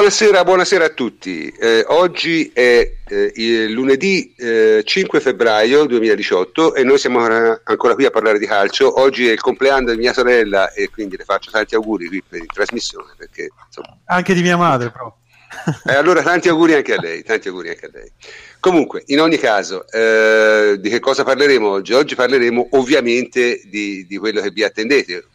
Buonasera, buonasera a tutti. Eh, oggi è eh, lunedì eh, 5 febbraio 2018 e noi siamo ancora qui a parlare di calcio. Oggi è il compleanno di mia sorella e quindi le faccio tanti auguri qui per in trasmissione. Perché, insomma... Anche di mia madre, però. E allora tanti auguri anche a lei, tanti auguri anche a lei. Comunque, in ogni caso, eh, di che cosa parleremo oggi? Oggi parleremo ovviamente di, di quello che vi attendete,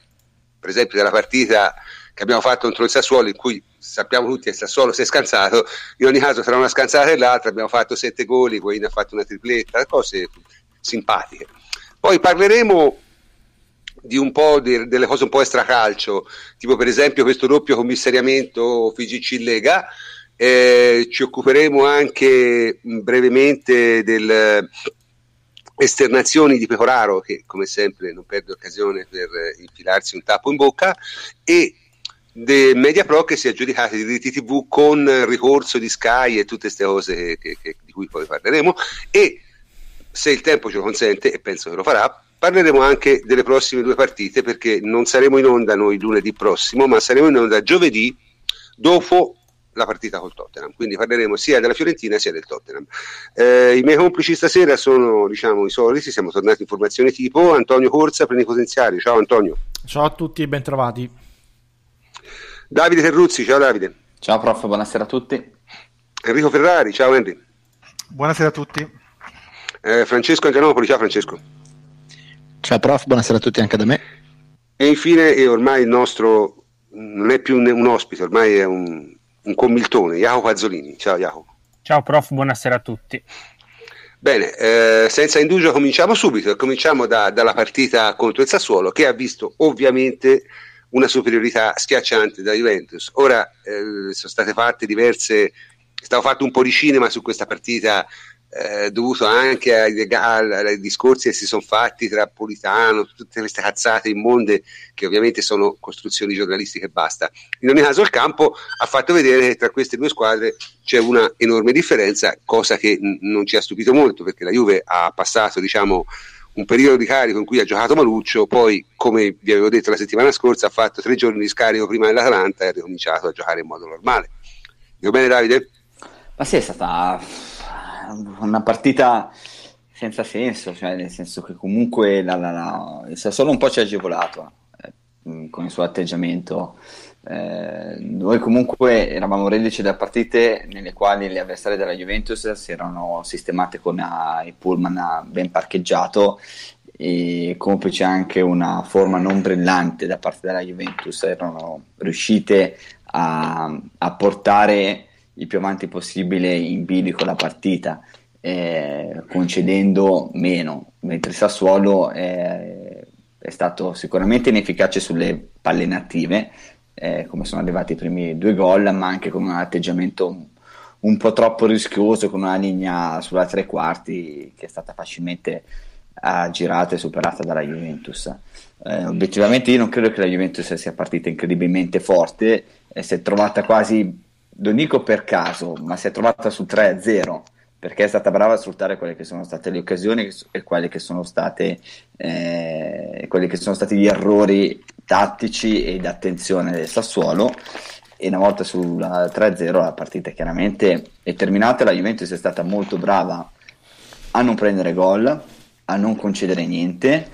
per esempio della partita che abbiamo fatto contro il Sassuolo in cui sappiamo tutti che il Sassuolo si è scansato, in ogni caso tra una scansata e l'altra abbiamo fatto sette goli, poi ha fatto una tripletta, cose simpatiche. Poi parleremo di un po' di, delle cose un po' extracalcio, tipo per esempio questo doppio commissariamento FIGC Lega, eh, ci occuperemo anche brevemente delle esternazioni di Pecoraro che come sempre non perde occasione per infilarsi un tappo in bocca e de Mediapro che si è aggiudicata i diritti TV con ricorso di Sky e tutte queste cose che, che, che, di cui poi parleremo. E se il tempo ce lo consente e penso che lo farà parleremo anche delle prossime due partite perché non saremo in onda noi lunedì prossimo ma saremo in onda giovedì dopo la partita col Tottenham. Quindi parleremo sia della Fiorentina sia del Tottenham. Eh, i miei complici stasera sono diciamo i soliti. Siamo tornati in formazione tipo. Antonio Corsa plenipotenziario ciao Antonio. Ciao a tutti e bentrovati Davide Terruzzi, ciao Davide. Ciao prof, buonasera a tutti. Enrico Ferrari, ciao Henry. Buonasera a tutti. Eh, Francesco Angianopoli, ciao Francesco. Ciao prof, buonasera a tutti anche da me. E infine, e ormai il nostro non è più un, un ospite, ormai è un, un commiltone, Jacopo Azzolini. Ciao Jacopo. Ciao prof, buonasera a tutti. Bene, eh, senza indugio cominciamo subito, cominciamo da, dalla partita contro il Sassuolo che ha visto ovviamente una superiorità schiacciante da Juventus. Ora eh, sono state fatte diverse, è stato fatto un po' di cinema su questa partita eh, dovuto anche ai, ai, discorsi che si sono fatti tra Politano, tutte queste cazzate immonde che ovviamente sono costruzioni giornalistiche e basta. In ogni caso il campo ha fatto vedere che tra queste due squadre c'è una enorme differenza, cosa che n- non ci ha stupito molto perché la Juve ha passato diciamo un periodo di carico in cui ha giocato Maluccio, poi come vi avevo detto la settimana scorsa ha fatto tre giorni di scarico prima dell'Atalanta e ha ricominciato a giocare in modo normale. Dico bene Davide? Ma sì, è stata una partita senza senso, cioè nel senso che comunque la, la, la, il Sassuolo un po' ci ha agevolato eh, con il suo atteggiamento eh, noi comunque eravamo reduci da partite nelle quali le avversarie della Juventus si erano sistemate con uh, il pullman ben parcheggiato. E complice anche una forma non brillante da parte della Juventus. Erano riuscite a, a portare il più avanti possibile in bilico la partita eh, concedendo meno mentre il Sassuolo è, è stato sicuramente inefficace sulle palle native eh, come sono arrivati i primi due gol, ma anche con un atteggiamento un, po' troppo rischioso, con una linea sulla tre quarti che è stata facilmente girata e superata dalla Juventus. Eh, obiettivamente io non credo che la Juventus sia partita incredibilmente forte, eh, si è trovata quasi, non dico per caso, ma si è trovata su 3-0 perché è stata brava a sfruttare quelle che sono state le occasioni e quelle che sono state eh, quelli che sono stati gli errori tattici e di attenzione del Sassuolo. E una volta sulla 3-0 la partita chiaramente è terminata. La Juventus è stata molto brava a non prendere gol a non concedere niente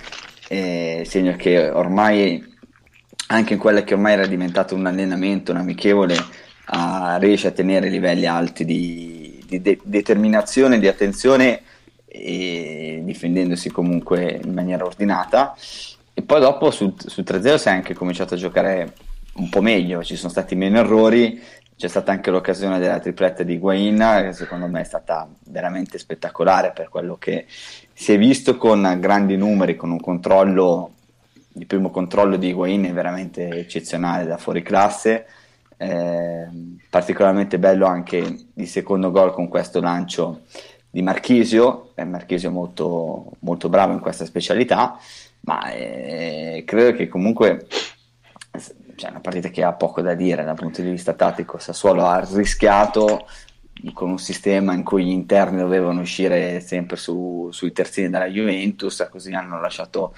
eh, segno che ormai anche in quella che ormai era diventato un allenamento un amichevole a, riesce a tenere livelli alti di, di de- determinazione di attenzione e difendendosi comunque in maniera ordinata. E poi dopo sul, sul 3-0 si è anche cominciato a giocare un po' meglio, ci sono stati meno errori, c'è stata anche l'occasione della tripletta di Guain che secondo me è stata veramente spettacolare per quello che si è visto con grandi numeri, con un controllo, il primo controllo di Guain è veramente eccezionale da fuori classe, eh, particolarmente bello anche il secondo gol con questo lancio di Marchisio, è Marchisio molto, molto bravo in questa specialità, ma eh, credo che comunque cioè, è una partita che ha poco da dire dal punto di vista tattico. Sassuolo ha rischiato con un sistema in cui gli interni dovevano uscire sempre su, sui terzini della Juventus, così hanno lasciato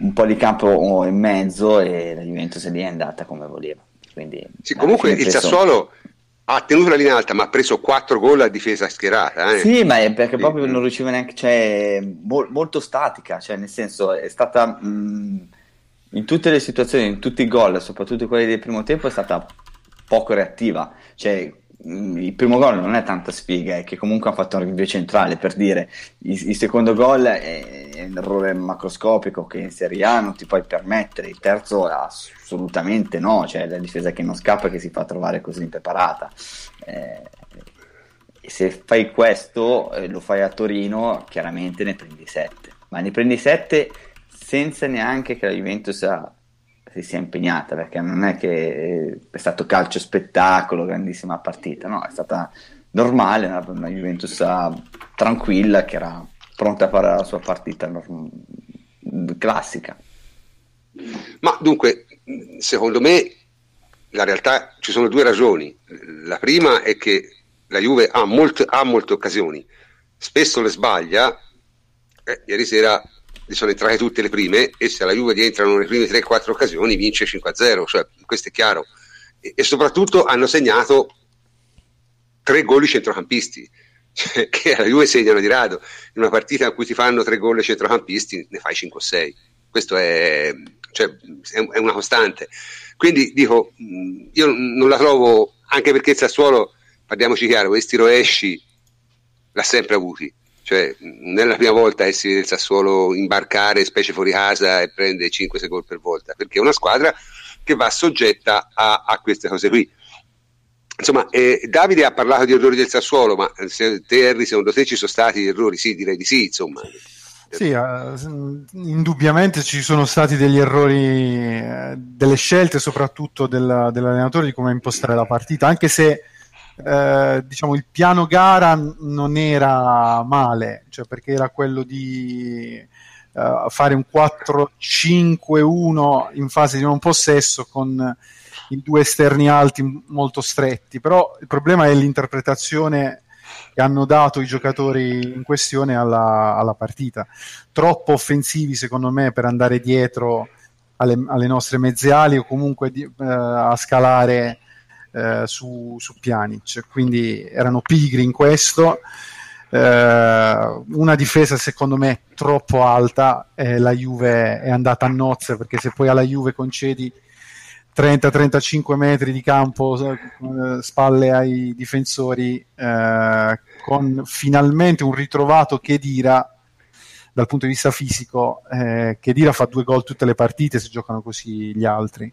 un po' di campo in mezzo e la Juventus lì è andata come voleva. Quindi, sì, comunque il preso... Sassuolo ha tenuto la linea alta, ma ha preso 4 gol a difesa schierata. Eh. Sì, ma è perché proprio non riusciva neanche, cioè, mo- molto statica, cioè, nel senso, è stata mh, in tutte le situazioni, in tutti i gol, soprattutto quelli del primo tempo, è stata poco reattiva. Cioè, il primo gol non è tanta sfiga, è che comunque ha fatto un rinvio centrale per dire il, il secondo gol è, è, un errore macroscopico che in Serie A non ti puoi permettere, il terzo assolutamente no, cioè la difesa che non scappa e che si fa trovare così impreparata. Eh, se fai questo, eh, lo fai a Torino, chiaramente ne prendi 7, ma ne prendi 7 senza neanche che la Juventus ha si sia impegnata perché non è che è stato calcio spettacolo, grandissima partita, no, è stata normale, una, una Juventus tranquilla che era pronta a fare la sua partita classica. Ma dunque, secondo me la realtà ci sono due ragioni. La prima è che la Juve ha molte, ha molte occasioni, spesso le sbaglia. Eh, ieri sera sono entrate tutte le prime e se alla Juve rientrano le prime 3-4 occasioni vince 5-0, cioè, questo è chiaro. E, e, soprattutto hanno segnato tre gol i centrocampisti, cioè, che alla Juve segnano di rado. In una partita in cui ti fanno tre gol i centrocampisti ne fai 5-6. Questo è, cioè, è, una costante. Quindi dico, io non la trovo, anche perché il Sassuolo, parliamoci chiaro, questi rovesci l'ha sempre avuti cioè, non è la prima volta che si vede il Sassuolo imbarcare, specie fuori casa, e prende 5 secondi per volta, perché è una squadra che va soggetta a, a queste cose qui. Insomma, eh, Davide ha parlato di errori del Sassuolo, ma se te, Henry, secondo te ci sono stati errori? Sì, direi di sì, insomma. Sì, uh, indubbiamente ci sono stati degli errori, uh, delle scelte soprattutto del, dell'allenatore di come impostare la partita, anche se eh, diciamo il piano gara non era male, cioè perché era quello di uh, fare un 4-5-1 in fase di non possesso con i due esterni alti molto stretti, però il problema è l'interpretazione che hanno dato i giocatori in questione alla, alla partita. Troppo offensivi secondo me per andare dietro alle, alle nostre mezze ali o comunque di, uh, a scalare eh, su, su Pjanic, quindi erano pigri in questo. Eh, una difesa secondo me troppo alta e la Juve è andata a nozze perché se poi alla Juve concedi 30-35 metri di campo eh, spalle ai difensori eh, con finalmente un ritrovato che dira dal punto di vista fisico eh, che dira fa due gol tutte le partite se giocano così gli altri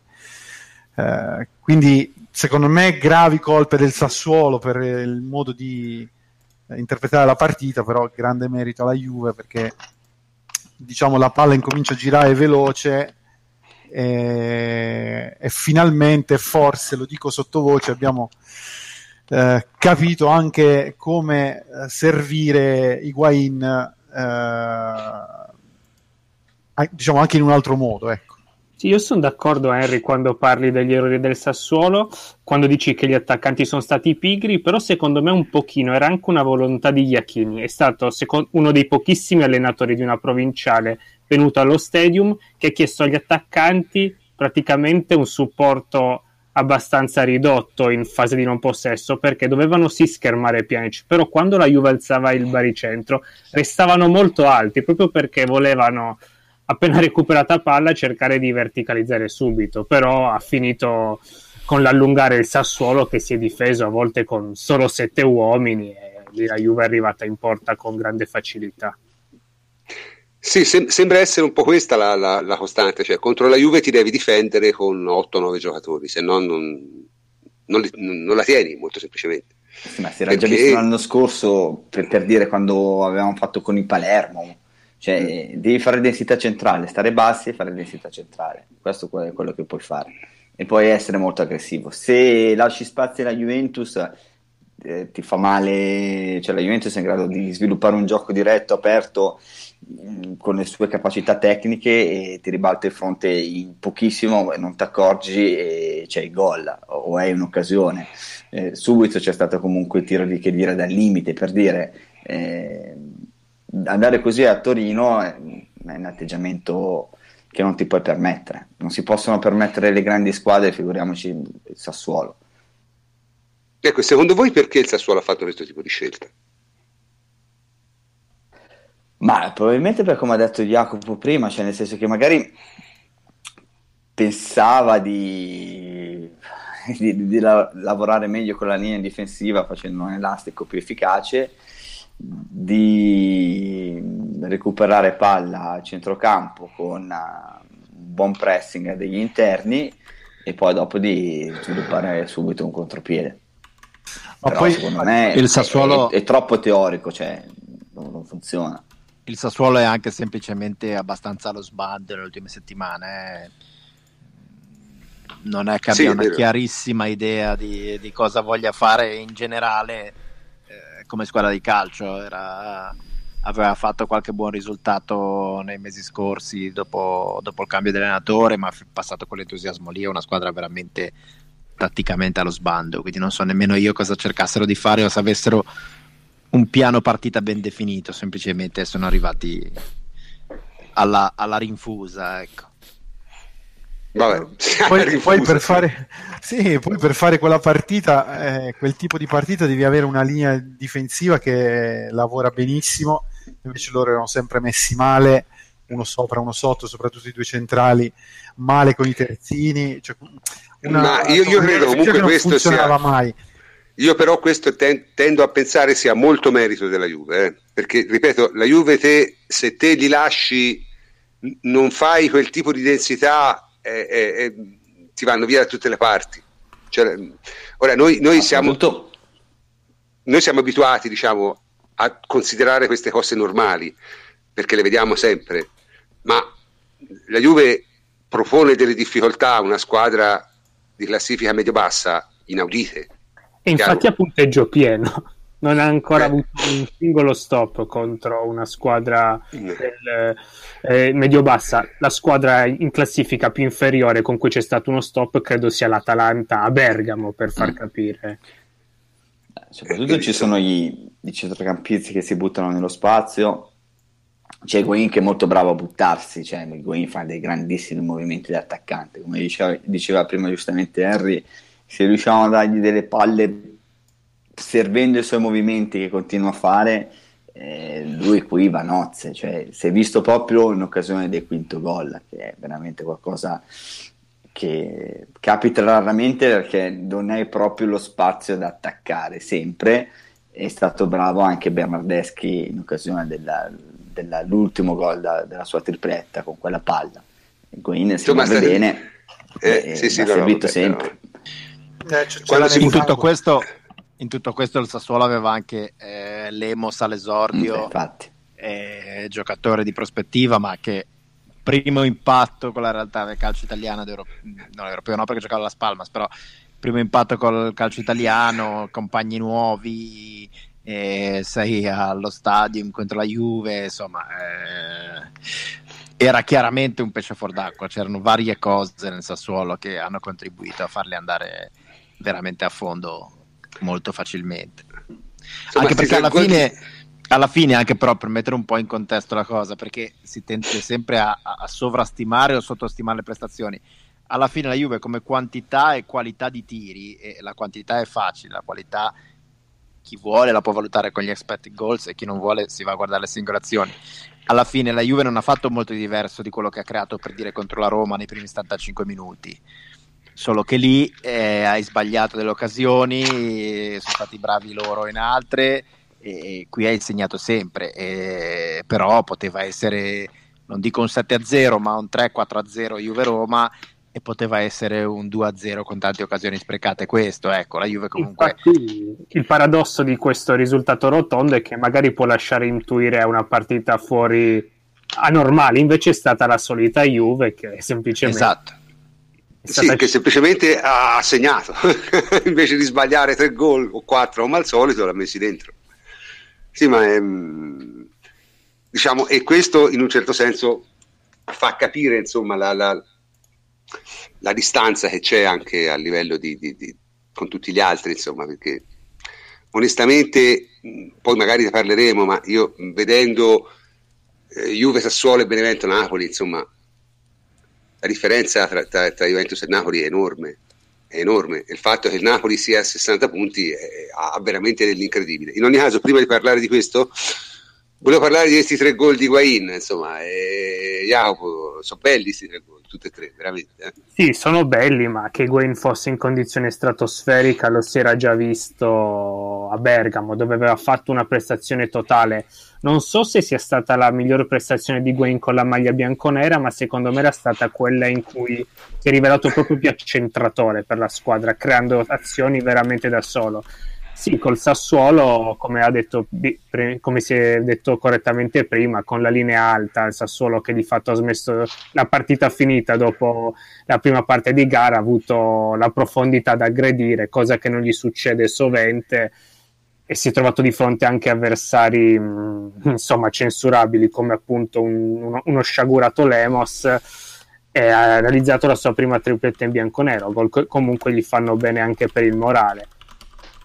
eh, quindi secondo me gravi colpe del Sassuolo per il modo di eh, interpretare la partita, però grande merito alla Juve perché diciamo la palla incomincia a girare veloce e, e finalmente forse, lo dico sottovoce, abbiamo eh, capito anche come eh, servire Higuain eh, diciamo anche in un altro modo, ecco. Sì, io sono d'accordo, Henry, quando parli degli errori del Sassuolo, quando dici che gli attaccanti sono stati pigri, però secondo me un pochino era anche una volontà di Iachini. È stato secondo, uno dei pochissimi allenatori di una provinciale venuto allo stadium che ha chiesto agli attaccanti praticamente un supporto abbastanza ridotto in fase di non possesso perché dovevano sì schermare Pjanic però quando la Juve alzava il baricentro restavano molto alti proprio perché volevano appena recuperata palla cercare di verticalizzare subito, però ha finito con l'allungare il Sassuolo che si è difeso a volte con solo sette uomini e la Juve è arrivata in porta con grande facilità. Sì, sem- sembra essere un po' questa la, la, la, costante, cioè contro la Juve ti devi difendere con 8-9 giocatori, se no non, non, non, la tieni molto semplicemente. Sì, ma si era Perché... già visto l'anno scorso, per, per dire quando avevamo fatto con il Palermo, cioè, devi fare densità centrale, stare bassi e fare densità centrale. Questo è quello che puoi fare. E puoi essere molto aggressivo. Se lasci spazio alla Juventus, eh, ti fa male. Cioè, la Juventus è in grado di sviluppare un gioco diretto, aperto, mh, mm, con le sue capacità tecniche e ti ribalta il fronte in pochissimo, non ti accorgi e c'è il gol o hai un'occasione. Eh, subito c'è stato comunque il tiro di che dire dal limite per dire. Eh, andare così a Torino è, è un atteggiamento che non ti puoi permettere. Non si possono permettere le grandi squadre, figuriamoci il Sassuolo. Ecco, secondo voi perché il Sassuolo ha fatto questo tipo di scelta? Ma probabilmente per come ha detto Jacopo prima, cioè nel senso che magari pensava di, di, di la, lavorare meglio con la linea difensiva facendo un elastico più efficace, di recuperare palla a centrocampo con uh, un buon pressing degli interni e poi dopo di sviluppare subito un contropiede. Ma Però poi secondo me il Sassuolo... è, è, è troppo teorico, cioè non, non funziona il Sassuolo è anche semplicemente abbastanza allo sbando nelle ultime settimane. Eh. Non è che abbia sì, una chiarissima idea di, di, cosa voglia fare in generale eh, come squadra di calcio. Era, aveva fatto qualche buon risultato nei mesi scorsi dopo, dopo il cambio di allenatore, ma è passato con l'entusiasmo lì. È una squadra veramente tatticamente allo sbando. Quindi non so nemmeno io cosa cercassero di fare o se avessero un piano partita ben definito, semplicemente sono arrivati alla, alla rinfusa. Ecco. Vabbè, poi, poi, per fare, sì, poi, per fare, quella partita, eh, quel tipo di partita, devi avere una linea difensiva che lavora benissimo. Invece loro erano sempre messi male, uno sopra, uno sotto, soprattutto i due centrali, male con i terzini. Cioè una, Ma io, io credo comunque questo sia, mai. Io però questo ten- tendo a pensare sia molto merito della Juve, eh? perché ripeto, la Juve te, se te li lasci, non fai quel tipo di densità, eh, eh, ti vanno via da tutte le parti. Cioè, ora noi, noi, siamo, noi siamo abituati diciamo, a considerare queste cose normali, perché le vediamo sempre, ma la Juve propone delle difficoltà a una squadra di classifica medio-bassa inaudite e infatti a punteggio pieno. Non ha ancora Beh. avuto un singolo stop contro una squadra del, eh, medio-bassa. La squadra in classifica più inferiore con cui c'è stato uno stop credo sia l'Atalanta a Bergamo, per far mm. capire. Eh, soprattutto ci sono i, i centrocampisti che si buttano nello spazio. C'è Guin che è molto bravo a buttarsi, cioè Guin fa dei grandissimi movimenti da attaccante, come diceva, diceva prima giustamente Henry se riusciamo a dargli delle palle servendo i suoi movimenti che continua a fare, eh, lui qui va nozze, cioè si è visto proprio in occasione del quinto gol, che è veramente qualcosa che capita raramente perché non hai proprio lo spazio da attaccare sempre. È stato bravo anche Bernardeschi in occasione della, dell'ultimo gol da, della sua tripletta con quella palla. Guin si muove bene, eh, eh, sì, sì, ha no, servito no, sempre. No. Eh, in, tutto questo, in, tutto questo, il Sassuolo aveva anche eh, Lemos all'esordio, mm, eh, giocatore di prospettiva, ma che primo impatto con la realtà del calcio italiano, non europeo no perché giocava alla Spalmas, però primo impatto col calcio italiano, compagni nuovi, eh, sei allo stadio contro la Juve, insomma, eh, era chiaramente un pesce fuor d'acqua, c'erano varie cose nel Sassuolo che hanno contribuito a farli andare veramente a fondo molto facilmente. Insomma, anche perché alla fine, alla fine, anche però per mettere un po' in contesto la cosa, perché si tende sempre a, a sovrastimare o sottostimare le prestazioni. Alla fine la Juve come quantità e qualità di tiri, e la quantità è facile, la qualità chi vuole la può valutare con gli expected goals e chi non vuole si va a guardare le singole azioni. Alla fine la Juve non ha fatto molto di diverso di quello che ha creato per dire contro la Roma nei primi 75 minuti solo che lì eh, hai sbagliato delle occasioni, sono stati bravi loro in altre e qui hai segnato sempre, e, però poteva essere, non dico un 7-0, ma un 3-4-0 Juve-Roma e poteva essere un 2-0 con tante occasioni sprecate questo, ecco, la Juve comunque... Infatti, il paradosso di questo risultato rotondo è che magari può lasciare intuire una partita fuori anormale, invece è stata la solita Juve che semplicemente... Esatto sì, che semplicemente ha segnato invece di sbagliare tre gol o quattro come al solito l'ha messi dentro. Sì, ma è, mm, diciamo, e questo in un certo senso fa capire insomma la, la, la distanza che c'è anche a livello di, di, di, con tutti gli altri, insomma, perché onestamente, poi magari ne parleremo, ma io vedendo eh, Juve, Sassuolo e Benevento Napoli, insomma, la differenza tra, tra, tra Juventus e Napoli è enorme è enorme. Il fatto che il Napoli sia a 60 punti è, ha veramente dell'incredibile. In ogni caso, prima di parlare di questo, volevo parlare di questi tre gol di Guain. Insomma, e, Jacopo, sono belli questi tre gol, tutti e tre, veramente. Eh? Sì, sono belli, ma che Guain fosse in condizione stratosferica lo si era già visto a Bergamo, dove aveva fatto una prestazione totale non so se sia stata la migliore prestazione di Gwen con la maglia bianconera, ma secondo me era stata quella in cui si è rivelato proprio più accentratore per la squadra, creando azioni veramente da solo. Sì, col Sassuolo, come, ha detto, come si è detto correttamente prima, con la linea alta, il Sassuolo che di fatto ha smesso la partita finita dopo la prima parte di gara, ha avuto la profondità da aggredire, cosa che non gli succede sovente e si è trovato di fronte anche avversari mh, insomma censurabili come appunto un, uno, uno, sciagurato Lemos e ha realizzato la sua prima tripletta in bianco-nero gol comunque gli fanno bene anche per il morale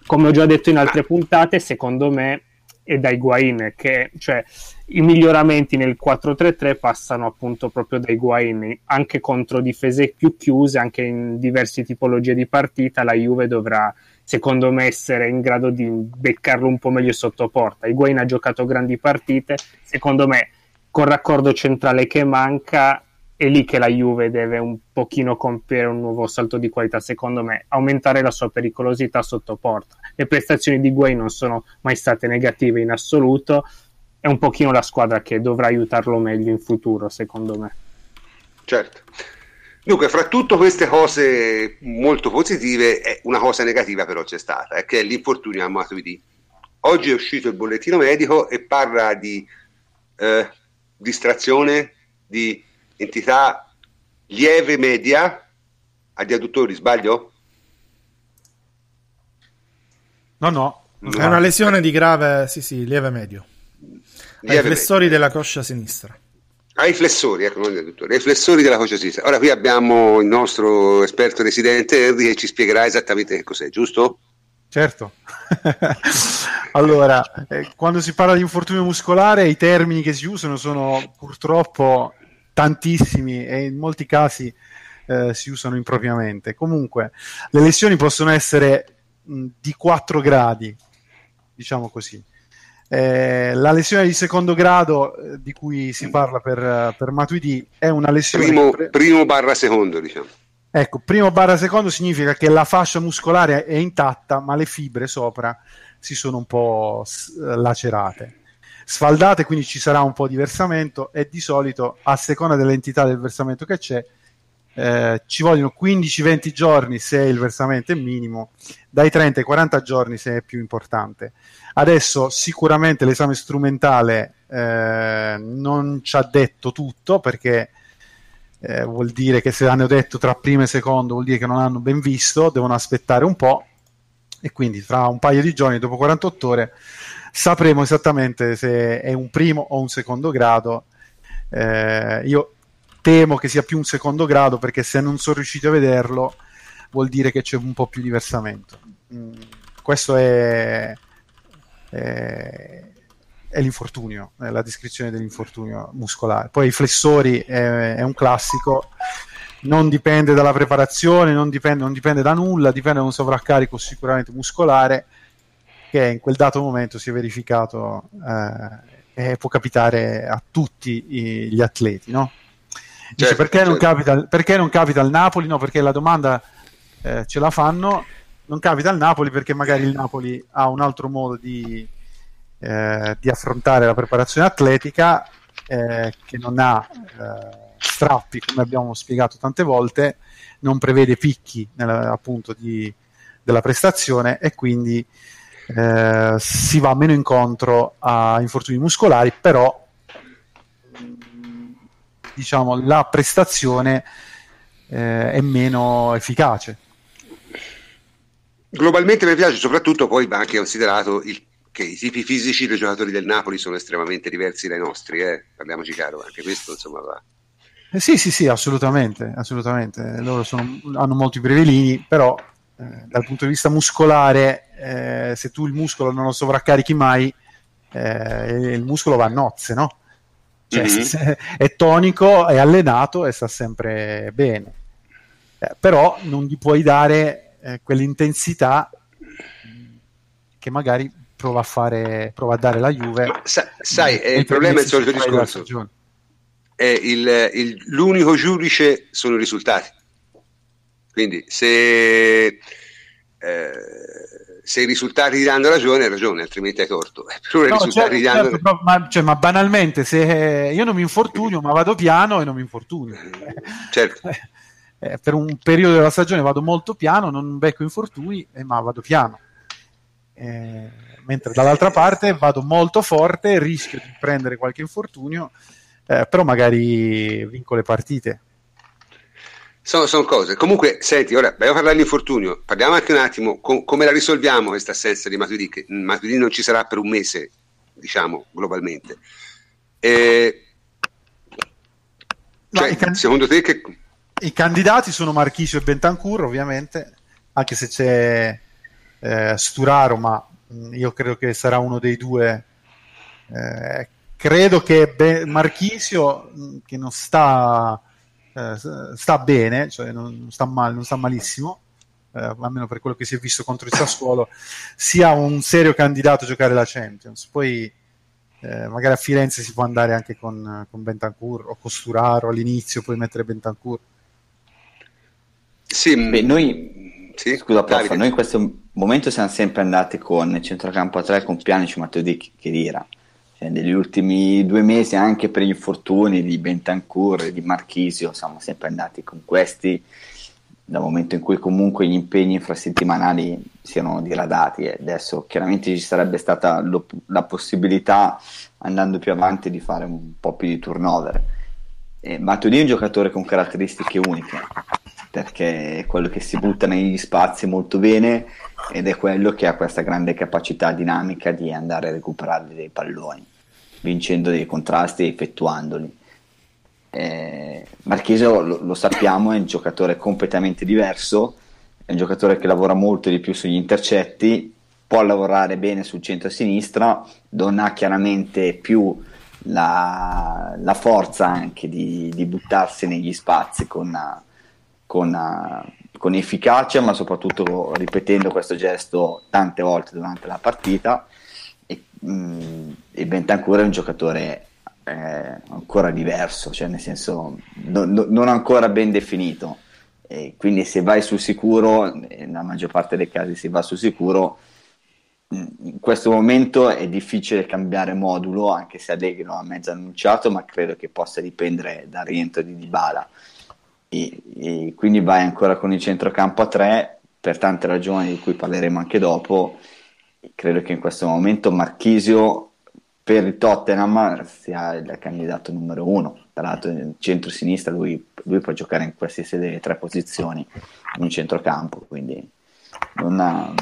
come ho già detto in altre puntate secondo me è da Higuain che cioè i miglioramenti nel 4-3-3 passano appunto proprio da Higuain anche contro difese più chiuse anche in diverse tipologie di partita la Juve dovrà secondo me essere in grado di beccarlo un po' meglio sotto porta. Higuain ha giocato grandi partite, secondo me col raccordo centrale che manca è lì che la Juve deve un pochino compiere un nuovo salto di qualità, secondo me, aumentare la sua pericolosità sotto porta. Le prestazioni di Guay non sono mai state negative in assoluto, è un pochino la squadra che dovrà aiutarlo meglio in futuro, secondo me. Certo. Dunque, fra tutte queste cose molto positive, una cosa negativa però c'è stata, che è l'infortunio a Matuidi. Oggi è uscito il bollettino medico e parla di eh, distrazione di entità lieve media agli adduttori, sbaglio? No, no. È una lesione di grave, sì, sì, lieve medio. Lieve ai flessori medio. della coscia sinistra ai flessori, ecco, non ai adduttori, ai flessori della coscia sinistra. Ora qui abbiamo il nostro esperto residente Henry che ci spiegherà esattamente che cos'è, giusto? Certo. allora, eh, quando si parla di infortunio muscolare, i termini che si usano sono purtroppo tantissimi e in molti casi eh, si usano impropriamente. Comunque, le lesioni possono essere mh, di 4 gradi, diciamo così. Eh, la lesione di secondo grado eh, di cui si parla per, per Matuidi è una lesione. Primo, pre... primo barra secondo, diciamo. Ecco, primo barra secondo significa che la fascia muscolare è intatta, ma le fibre sopra si sono un po' lacerate. Sfaldate, quindi ci sarà un po' di versamento e di solito, a seconda dell'entità del versamento che c'è, eh, ci vogliono 15-20 giorni se il versamento è minimo, dai 30 ai 40 giorni se è più importante. Adesso sicuramente l'esame strumentale eh, non ci ha detto tutto perché eh, vuol dire che se hanno detto tra primo e secondo vuol dire che non hanno ben visto, devono aspettare un po' e quindi tra un paio di giorni, dopo 48 ore, sapremo esattamente se è un primo o un secondo grado. Eh, io temo che sia più un secondo grado perché se non sono riusciti a vederlo vuol dire che c'è un po' più di versamento. Mm, questo è eh, è l'infortunio, è la descrizione dell'infortunio muscolare. Poi i flessori è, è un classico, non dipende dalla preparazione, non dipende, non dipende, da nulla, dipende da un sovraccarico sicuramente muscolare che in quel dato momento si è verificato eh, e può capitare a tutti i, gli atleti. No? Dice, certo, perché, certo. Non capita, perché, Non capita, al Napoli? No, perché la domanda eh, ce la fanno non capita al Napoli perché magari il Napoli ha un altro modo di, eh, di affrontare la preparazione atletica eh, che non ha eh, strappi come abbiamo spiegato tante volte, non prevede picchi nella, appunto di, della prestazione e quindi eh, si va meno incontro a infortuni muscolari, però diciamo la prestazione eh, è meno efficace Globalmente mi piace, soprattutto poi va anche considerato il, che i tipi fisici dei giocatori del Napoli sono estremamente diversi dai nostri, eh? parliamoci chiaro, anche questo insomma va. Eh sì, sì, sì, assolutamente, assolutamente. Loro sono, hanno molti brevelini, però eh, dal punto di vista muscolare, eh, se tu il muscolo non lo sovraccarichi mai, eh, il muscolo va a nozze, no? Cioè, mm-hmm. è tonico, è allenato e sta sempre bene. Eh, però non gli puoi dare quell'intensità che magari prova a fare, prova a dare la Juve. Ma, sa, sai, il problema è il solito discorso. È il, il, l'unico giudice sono i risultati. Quindi se, eh, se i risultati ti danno ragione, hai ragione, altrimenti hai torto. Però no, certo, danno... certo, ma, cioè, ma, banalmente, se io non mi infortunio, ma vado piano e non mi infortunio. Certo. Eh, per un periodo della stagione vado molto piano, non becco infortuni, eh, ma vado piano. Eh, mentre dall'altra parte vado molto forte, rischio di prendere qualche infortunio, eh, però magari vinco le partite. Sono, sono, cose. Comunque, senti, ora dobbiamo parlare dell'infortunio. Parliamo anche un attimo com- come la risolviamo questa assenza di Matuidi, che Matuidi non ci sarà per un mese, diciamo, globalmente. Eh, cioè, can- secondo te che... I candidati sono Marchisio e Bentancur, ovviamente, anche se c'è eh, Sturaro, ma mm, io credo che sarà uno dei due. Eh, credo che Be- Marchisio, mm, che non sta, eh, sta bene, cioè non sta, mal, non sta malissimo, eh, almeno per quello che si è visto contro il Sassuolo, sia un serio candidato a giocare la Champions. Poi eh, magari a Firenze si può andare anche con, con Bentancur o con Sturaro all'inizio, poi mettere Bentancur. Sì, Beh, noi, sì? scusa, prof, noi in questo momento siamo sempre andati con il centrocampo a 3 con Pianici, Matteo Di Chedira. Cioè, negli ultimi due mesi, anche per gli infortuni di Bentancur e di Marchisio, siamo sempre andati con questi dal momento in cui comunque gli impegni infrasettimanali siano diradati. E adesso chiaramente ci sarebbe stata lo, la possibilità andando più avanti di fare un po' più di turnover. Eh, Matuidi è un giocatore con caratteristiche uniche perché è quello che si butta negli spazi molto bene ed è quello che ha questa grande capacità dinamica di andare a recuperare dei palloni, vincendo dei contrasti e effettuandoli. Eh, Marchesio lo, lo, sappiamo, è un giocatore completamente diverso, è un giocatore che lavora molto di più sugli intercetti, può lavorare bene sul centro-sinistra, non ha chiaramente più la, la forza anche di, di, buttarsi negli spazi con, con, con, efficacia, ma soprattutto ripetendo questo gesto tante volte durante la partita. Mh, mm, e Bentancur è un giocatore eh, ancora diverso, cioè nel senso no, no, non ancora ben definito. E quindi se vai sul sicuro, nella maggior parte dei casi si va sul sicuro, in questo momento è difficile cambiare modulo, anche se Allegri lo ha mezzo annunciato, ma credo che possa dipendere dal rientro di Dybala. E, e quindi vai ancora con il centrocampo a tre per tante ragioni di cui parleremo anche dopo. Credo che in questo momento Marchisio per il Tottenham sia il candidato numero uno. Tra l'altro, in centro-sinistra lui, lui può giocare in qualsiasi delle tre posizioni in centrocampo, quindi ha,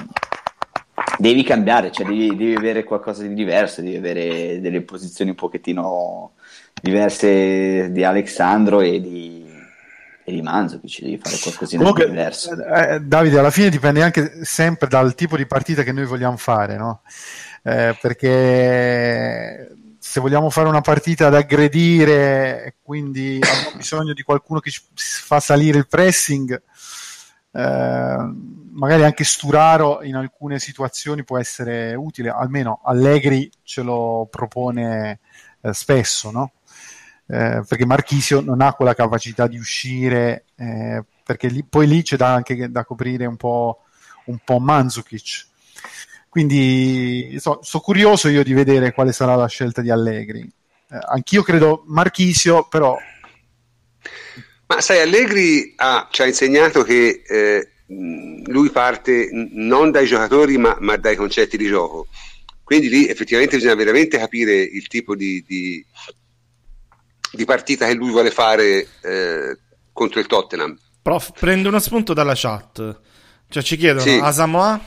devi cambiare, cioè devi, devi, avere qualcosa di diverso, devi avere delle posizioni un pochettino diverse di Alexandro e di, e di Manzovic, devi fare qualcosa di diverso. Eh, eh, Davide, alla fine dipende anche sempre dal tipo di partita che noi vogliamo fare, no? Eh, perché se vogliamo fare una partita ad aggredire, quindi abbiamo bisogno di qualcuno che ci fa salire il pressing, eh, magari anche Sturaro in alcune situazioni può essere utile, almeno Allegri ce lo propone eh, spesso, no? Eh, perché Marchisio non ha quella capacità di uscire, eh, perché lì, poi lì c'è da, anche da coprire un po', un po Manzukic. Quindi so, sono curioso io di vedere quale sarà la scelta di Allegri. Eh, anch'io credo Marchisio, però ma sai, Allegri ha, ci ha insegnato che eh, lui parte non dai giocatori ma, ma, dai concetti di gioco. Quindi lì effettivamente bisogna veramente capire il tipo di, di, di partita che lui vuole fare eh, contro il Tottenham. Prof, prendo uno spunto dalla chat. Cioè ci chiedono, sì. Asamoah?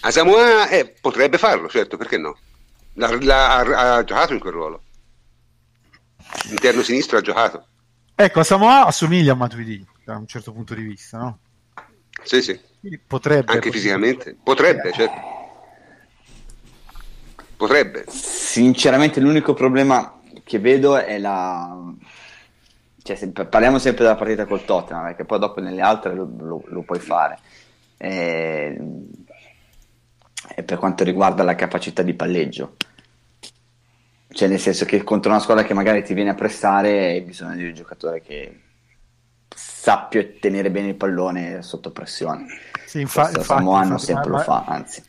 Asamoah eh, potrebbe farlo, certo, perché no? La, la, ha, ha giocato in quel ruolo. Interno sinistro ha giocato. Ecco, Samoa assomiglia a Matuidi da un certo punto di vista, no? Sì, sì. potrebbe. Anche fisicamente? Potrebbe, eh. certo. Potrebbe. Sinceramente l'unico problema che vedo è la... Cioè, se, parliamo sempre della partita col Tottenham, perché poi dopo nelle altre lo, lo, lo puoi fare. E... e per quanto riguarda la capacità di palleggio. Cioè, nel senso che contro una squadra che magari ti viene a prestare hai bisogno di un giocatore che sappia tenere bene il pallone sotto pressione. Sì, infa- infatti, Samoano infatti, sempre ma, lo fa, anzi.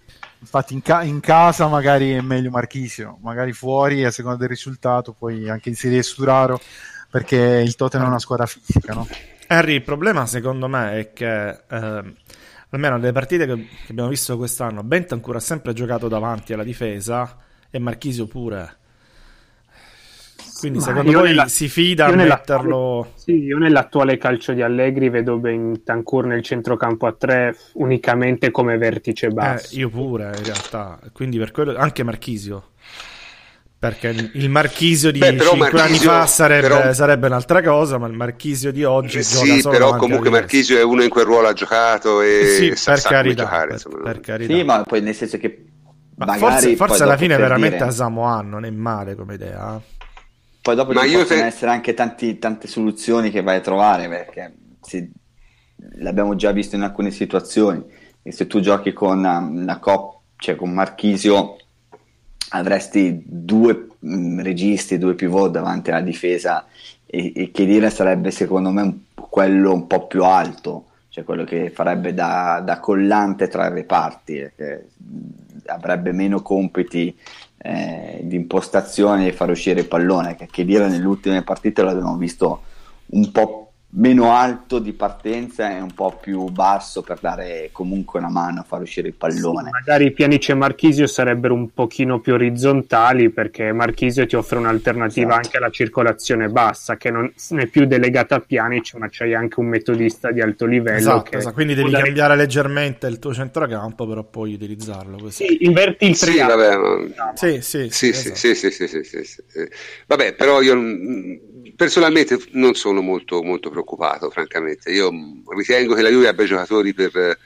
Infatti in, ca- in, casa magari è meglio Marchisio, magari fuori a seconda del risultato puoi anche inserire Sturaro perché il Tottenham è una squadra fisica, no? Harry, il problema secondo me è che eh, almeno nelle partite che, che abbiamo visto quest'anno Bentancur ha sempre giocato davanti alla difesa e Marchisio pure quindi Ma secondo voi nella, si fida a metterlo... Sì, io nell'attuale calcio di Allegri vedo Bentancur nel centrocampo a tre unicamente come vertice basso. Eh, io pure in realtà, quindi per quello anche Marchisio. Perché il Marchisio di Beh, 5 Marchisio, anni fa sarebbe, però... sarebbe, un'altra cosa, ma il Marchisio di oggi eh, sì, però comunque Marchisio è uno in quel ruolo ha giocato e sì, sa, per, sa carità, giocare, per, per carità. Sì, ma poi nel senso che forse, forse alla fine veramente dire... a Samoa non è male come idea. Eh? Poi dopo ci possono te... essere anche tanti, tante soluzioni che vai a trovare perché si, l'abbiamo già visto in alcune situazioni. E se tu giochi con um, la COP, cioè con Marchisio, avresti due mh, mm, registi, due pivot davanti alla difesa e, e che dire sarebbe secondo me un, quello un po' più alto, cioè quello che farebbe da, da collante tra i reparti, che avrebbe meno compiti eh, di impostazione e far uscire il pallone, che, che dire nelle ultime partite l'abbiamo visto un po' meno alto di partenza e un po' più basso per dare comunque una mano a far uscire il pallone. Sì, magari Pianice e Marchisio sarebbero un pochino più orizzontali perché Marchisio ti offre un'alternativa esatto. anche alla circolazione bassa che non è più delegata a Pianice ma c'hai anche un metodista di alto livello. Esatto, esatto. quindi devi dare... cambiare leggermente il tuo centrocampo però poi utilizzarlo. Così. Sì, inverti il triangolo. Sì, vabbè, ma... sì, sì, sì, esatto. sì, sì, sì, sì, sì, sì, Vabbè, però io personalmente non sono molto, molto preoccupato, francamente. Io ritengo che la Juve abbia giocatori per eh,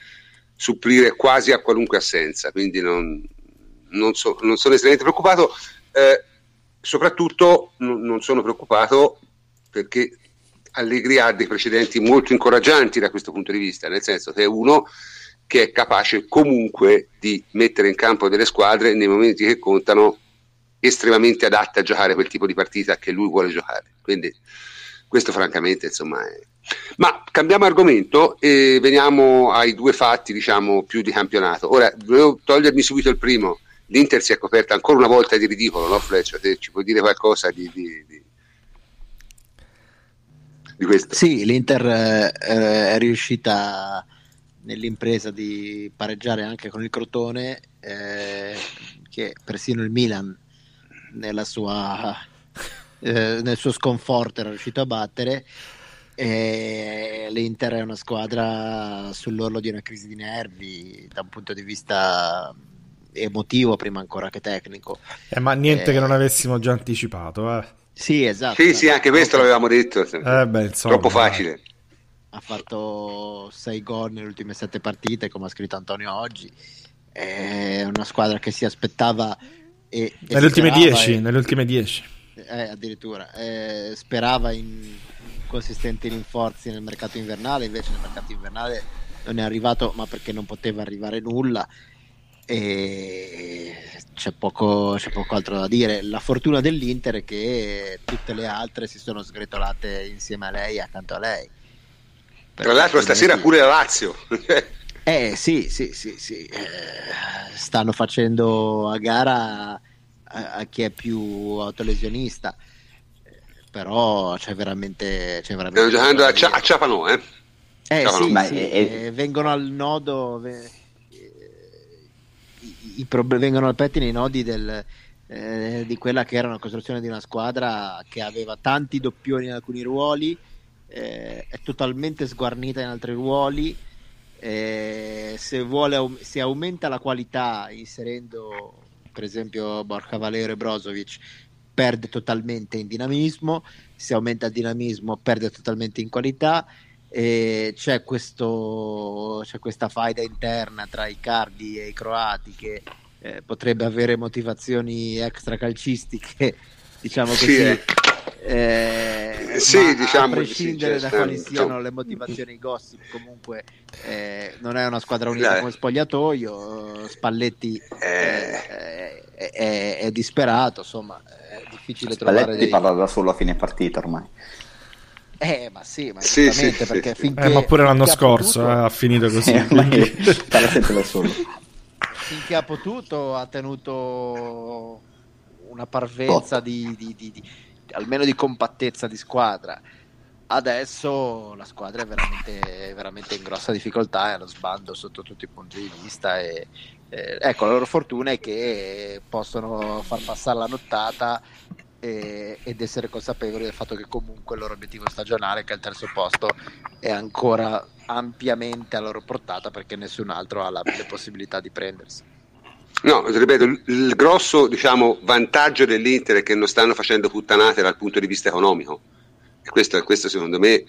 supplire quasi a qualunque assenza, quindi non, non, so, non sono estremamente preoccupato. Eh, soprattutto n- non sono preoccupato perché Allegri ha dei precedenti molto incoraggianti da questo punto di vista, nel senso che è uno che è capace comunque di mettere in campo delle squadre nei momenti che contano estremamente adatte a giocare quel tipo di partita che lui vuole giocare. Quindi questo francamente insomma è... Ma cambiamo argomento e veniamo ai due fatti diciamo più di campionato. Ora, volevo togliermi subito il primo. L'Inter si è coperta ancora una volta di ridicolo, no Fleccio? Ci puoi dire qualcosa di, di, di... Sì, l'Inter eh, è riuscita nell'impresa di pareggiare anche con il Crotone, eh, che persino il Milan nella sua eh, nel suo sconforto era riuscito a battere. E L'Inter è una squadra sull'orlo di una crisi di nervi da un punto di vista emotivo prima ancora che tecnico. Eh, ma niente eh, che non avessimo già anticipato. Eh. Sì, esatto. Sì, sì, anche questo l'avevamo detto. Eh beh, insomma, Troppo facile. Ha fatto 6 gol nelle ultime 7 partite, come ha scritto Antonio oggi. È una squadra che si aspettava... E, e nelle, ultime 10, e... nelle ultime 10 eh, addirittura eh, sperava in consistenti rinforzi nel mercato invernale, invece nel mercato invernale non è arrivato, ma perché non poteva arrivare nulla e c'è poco, c'è poco altro da dire. La fortuna dell'Inter è che tutte le altre si sono sgretolate insieme a lei, accanto a lei. Tra l'altro stasera pure la Lazio. eh sì, sì, sì, sì. Eh, stanno facendo a gara a, a chi è più autolesionista però c'è veramente, c'è veramente giocando a, Cia- a Ciapano eh? Eh, sì, sì, è... Eh, vengono al nodo eh, i, i prob- vengono al pettine i nodi del, eh, di quella che era una costruzione di una squadra che aveva tanti doppioni in alcuni ruoli eh, è totalmente sguarnita in altri ruoli eh, se, vuole, se aumenta la qualità inserendo per esempio Borja Valero e Brozovic, perde totalmente in dinamismo, se aumenta il dinamismo perde totalmente in qualità. E c'è, questo, c'è questa faida interna tra i cardi e i croati che eh, potrebbe avere motivazioni extra calcistiche diciamo così. Sì, eh. Eh, sì, diciamo a prescindere sì, da quali siano le motivazioni gossip, comunque eh, non è una squadra unita Dai. come spogliatoio. Spalletti eh. è, è, è, disperato, insomma, è difficile Spalletti trovare. Spalletti parla da solo a fine partita ormai. Eh, ma sì, ma sì, sì, perché sì. Finché, eh, ma pure l'anno scorso potuto... eh, ha finito così. parla sempre da solo. Finché ha potuto ha tenuto una parvenza di, di, di, di, almeno di compattezza di squadra. Adesso la squadra è veramente, veramente in grossa difficoltà, è allo sbando sotto tutti i punti di vista. E, eh, ecco, la loro fortuna è che possono far passare la nottata e, ed essere consapevoli del fatto che comunque il loro obiettivo stagionale, che è il terzo posto, è ancora ampiamente a loro portata perché nessun altro ha la, le possibilità di prendersi. No, ripeto, il grosso diciamo, vantaggio dell'Inter è che non stanno facendo puttanate dal punto di vista economico. E questo, questo secondo me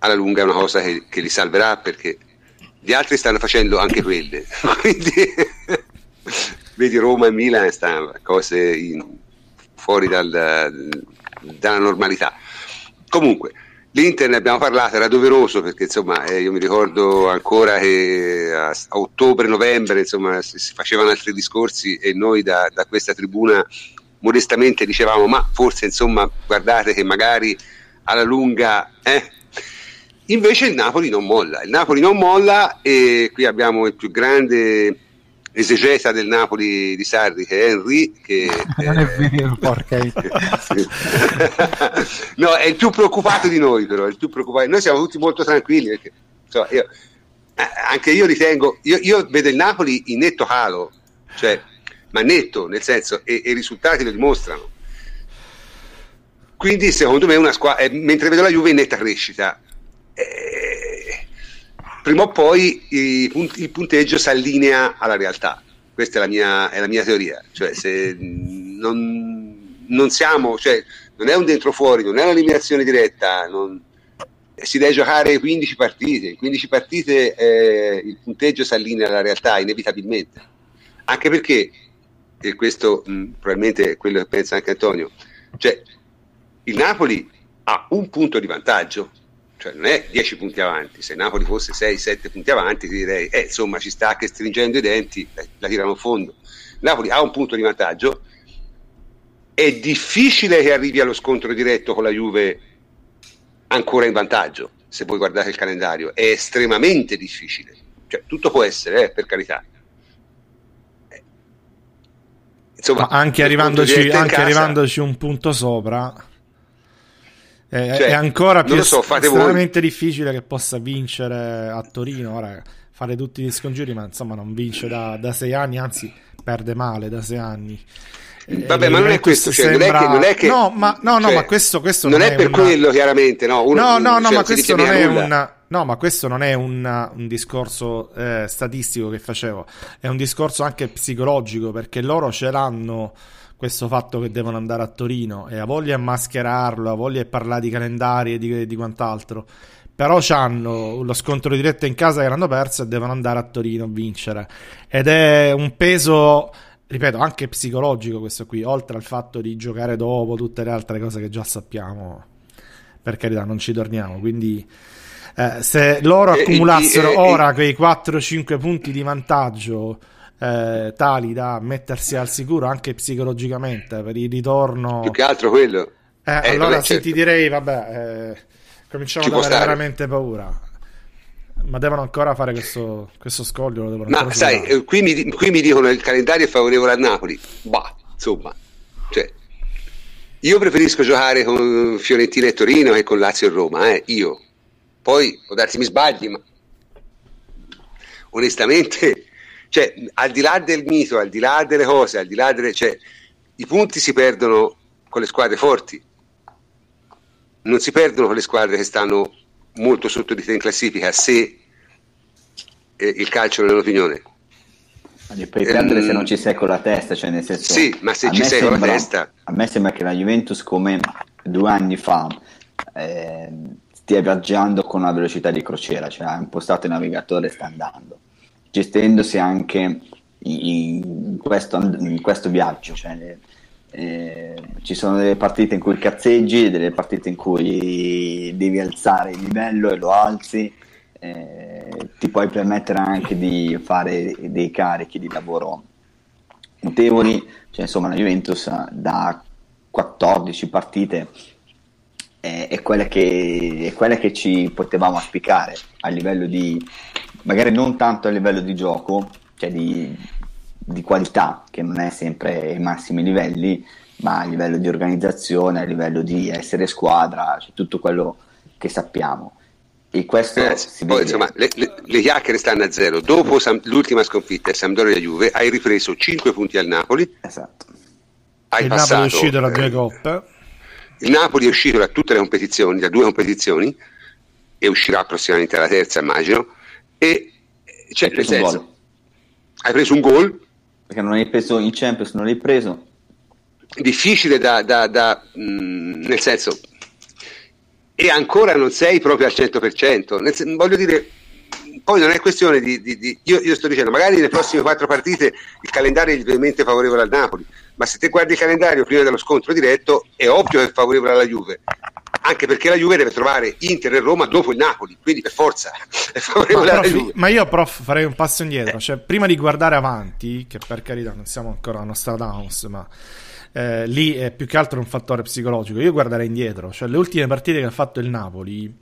alla lunga è una cosa che, che, li salverà perché gli altri stanno facendo anche quelle. Quindi vedi Roma e Milan stanno cose in, fuori dal, dalla normalità. Comunque, L'Inter ne abbiamo parlato, era doveroso perché insomma eh, io mi ricordo ancora che a, ottobre-novembre insomma si, facevano altri discorsi e noi da, da, questa tribuna modestamente dicevamo ma forse insomma guardate che magari alla lunga eh? invece il Napoli non molla, il Napoli non molla e qui abbiamo il più grande esegeta del Napoli di Sarri che è Henry che non è vero porca no è il più preoccupato di noi però è il più preoccupato. Noi siamo tutti molto tranquilli perché insomma, io, eh, anche io ritengo io, io, vedo il Napoli in netto calo cioè ma netto nel senso e, e i risultati lo dimostrano. Quindi secondo me una squadra eh, mentre vedo la Juve in netta crescita eh, prima o poi il punteggio si allinea alla realtà. Questa è la mia, è la mia teoria. Cioè, se non, non, siamo, cioè, non è un dentro fuori, non è un'eliminazione diretta, non, si deve giocare 15 partite. In 15 partite eh, il punteggio si allinea alla realtà, inevitabilmente. Anche perché, e questo mh, probabilmente è quello che pensa anche Antonio, cioè, il Napoli ha un punto di vantaggio cioè non è 10 punti avanti, se Napoli fosse 6-7 punti avanti ti direi, eh, insomma ci sta che stringendo i denti la, la tirano a fondo. Napoli ha un punto di vantaggio, è difficile che arrivi allo scontro diretto con la Juve ancora in vantaggio, se voi guardate il calendario, è estremamente difficile, cioè, tutto può essere, eh, per carità. Eh, insomma, Ma anche, arrivandoci, anche arrivandoci un punto sopra è, cioè, è ancora più so, estremamente voi. difficile che possa vincere a Torino. Ora, fare tutti gli scongiuri, ma insomma, non vince da, da sei anni, anzi, perde male da sei anni. Vabbè, ma non è questo, cioè, sembra... non, è che, non è che. No, ma, no, no, cioè, ma questo, questo non, non è, è per una... quello, chiaramente. No, Uno, no, no, no, cioè, ma questo non è un. No, ma questo non è un, un discorso eh, statistico che facevo, è un discorso anche psicologico perché loro ce l'hanno questo fatto che devono andare a Torino e ha voglia di mascherarlo, ha voglia di parlare di calendari e di, di quant'altro. Però hanno lo scontro diretto in casa che hanno perso e devono andare a Torino a vincere. Ed è un peso, ripeto, anche psicologico questo qui, oltre al fatto di giocare dopo tutte le altre cose che già sappiamo. Per carità, non ci torniamo. Quindi eh, se loro accumulassero ora quei 4-5 punti di vantaggio eh, tali da mettersi al sicuro anche psicologicamente per il ritorno. Più che altro quello. Eh, eh, allora vabbè, sì, certo. ti direi, vabbè, eh, cominciamo Ci ad avere stare. veramente paura. Ma devono ancora fare questo, questo scoglio. Ma sai, eh, qui mi, qui mi, dicono il calendario è favorevole a Napoli. Bah, insomma, cioè, io preferisco giocare con Fiorentina e Torino che con Lazio e Roma, eh, io. Poi può darsi mi sbagli, ma onestamente cioè, al di là del mito, al di là delle cose, al di là delle... Cioè, i punti si perdono con le squadre forti, non si perdono con le squadre che stanno molto sotto di te in classifica, se eh, il calcio non è l'opinione. Ma li puoi perdere um, se non ci sei con la testa, cioè nel senso... Sì, ma se ci sei sembra, con la testa... A me sembra che la Juventus come due anni fa eh, stia viaggiando con una velocità di crociera, cioè ha impostato il navigatore e sta andando gestendosi anche in questo, in questo viaggio. Cioè, Eh, ci sono delle partite in cui cazzeggi, delle partite in cui devi alzare il livello e lo alzi, eh, ti puoi permettere anche di fare dei carichi di lavoro notevoli, cioè, insomma la Juventus da 14 partite è, è, quella che, è quella che ci potevamo auspicare a livello di, magari non tanto a livello di gioco, cioè di, di qualità, che non è sempre ai massimi livelli, ma a livello di organizzazione, a livello di essere squadra, cioè tutto quello che sappiamo. E questo eh, poi, insomma, le, le, le, chiacchiere stanno a zero. Dopo Sam, l'ultima sconfitta, Sampdoria Juve, hai ripreso 5 punti al Napoli. Esatto. Hai il passato, Napoli è uscito da due coppe. Il Napoli è uscito da tutte le competizioni, da due competizioni, e uscirà prossimamente alla terza, immagino. E cioè, nel senso, hai preso un gol. Perché non hai preso in Champions, non l'hai preso. Difficile da, da, da mh, mm, nel senso, e ancora non sei proprio al 100%. Nel, voglio dire, poi non è questione di, di, di io, io, sto dicendo, magari nelle prossime quattro partite il calendario è lievemente favorevole al Napoli, ma se te guardi il calendario prima dello scontro diretto è ovvio che è favorevole alla Juve. Anche perché la Juve deve trovare Inter e Roma dopo il Napoli, quindi per forza è favorevole ma, Juve. Ma io, prof, farei un passo indietro. Cioè, prima di guardare avanti, che per carità non siamo ancora a Nostradamus, ma eh, lì è più che altro un fattore psicologico. Io guarderei indietro, cioè le ultime partite che ha fatto il Napoli,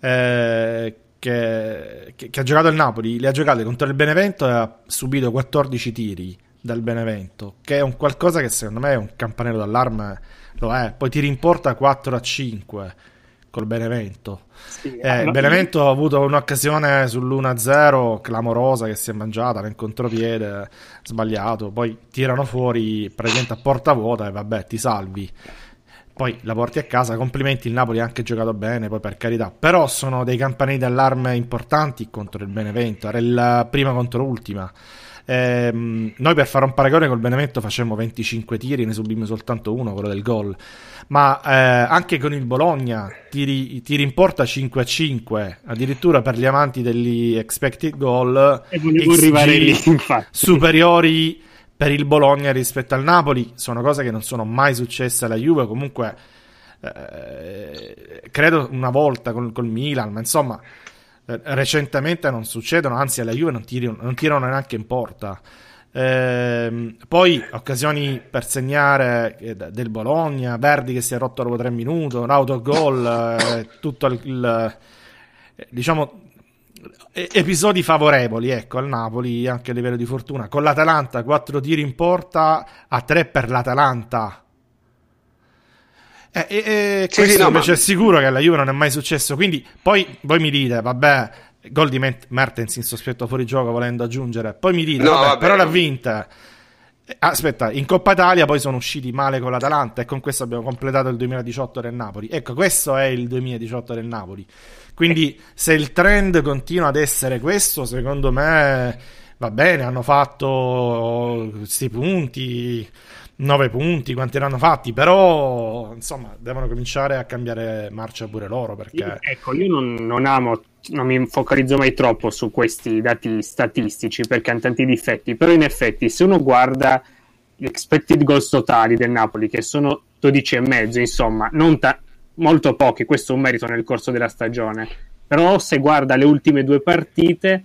eh, che, che, che, ha giocato il Napoli, le ha giocate contro il Benevento e ha subito 14 tiri dal Benevento, che è un qualcosa che secondo me è un campanello d'allarme, lo è. Poi ti rimporta 4 a 5 col Benevento. Sì, eh, il Benevento ha avuto un'occasione sull'1-0 clamorosa che si è mangiata nel contropiede sbagliato, poi tirano fuori praticamente a porta vuota e vabbè ti salvi. Poi la porti a casa, complimenti, il Napoli ha anche giocato bene, poi per carità, però sono dei campanelli d'allarme importanti contro il Benevento, era la prima contro l'ultima. Eh, noi per fare un paragone col Benevento facemmo 25 tiri, ne subimmo soltanto uno, quello del gol. Ma eh, anche con il Bologna tiri, tiri in porta 5 a 5, addirittura per gli amanti degli expected goal lì, superiori per il Bologna rispetto al Napoli. Sono cose che non sono mai successe alla Juve. Comunque, eh, credo una volta col, col Milan, ma insomma recentemente non succedono, anzi alla Juve non, tiri, non tirano neanche in porta. Eh, poi occasioni per segnare eh, del Bologna, Verdi che si è rotto dopo tre minuti, un autogol, eh, tutto il, il eh, diciamo episodi favorevoli ecco al Napoli anche a livello di fortuna con l'Atalanta quattro tiri in porta a tre per l'Atalanta eh, eh, questo sì, no, invece ma... è sicuro che alla Juve non è mai successo. Quindi poi voi mi dite, vabbè, gol di Mertens in sospetto fuori gioco volendo aggiungere. Poi mi dite, no, vabbè, vabbè, però l'ha vinta. Eh, aspetta, in Coppa Italia poi sono usciti male con l'Atalanta e con questo abbiamo completato il 2018 del Napoli. Ecco, questo è il 2018 del Napoli. Quindi se il trend continua ad essere questo, secondo me va bene, hanno fatto questi punti 9 punti, quanti ne hanno fatti, però insomma devono cominciare a cambiare marcia pure loro. Perché... Ecco, io non, non, amo, non mi focalizzo mai troppo su questi dati statistici perché hanno tanti difetti, però in effetti se uno guarda gli expected goals totali del Napoli, che sono 12,5, insomma, non ta- molto pochi, questo è un merito nel corso della stagione, però se guarda le ultime due partite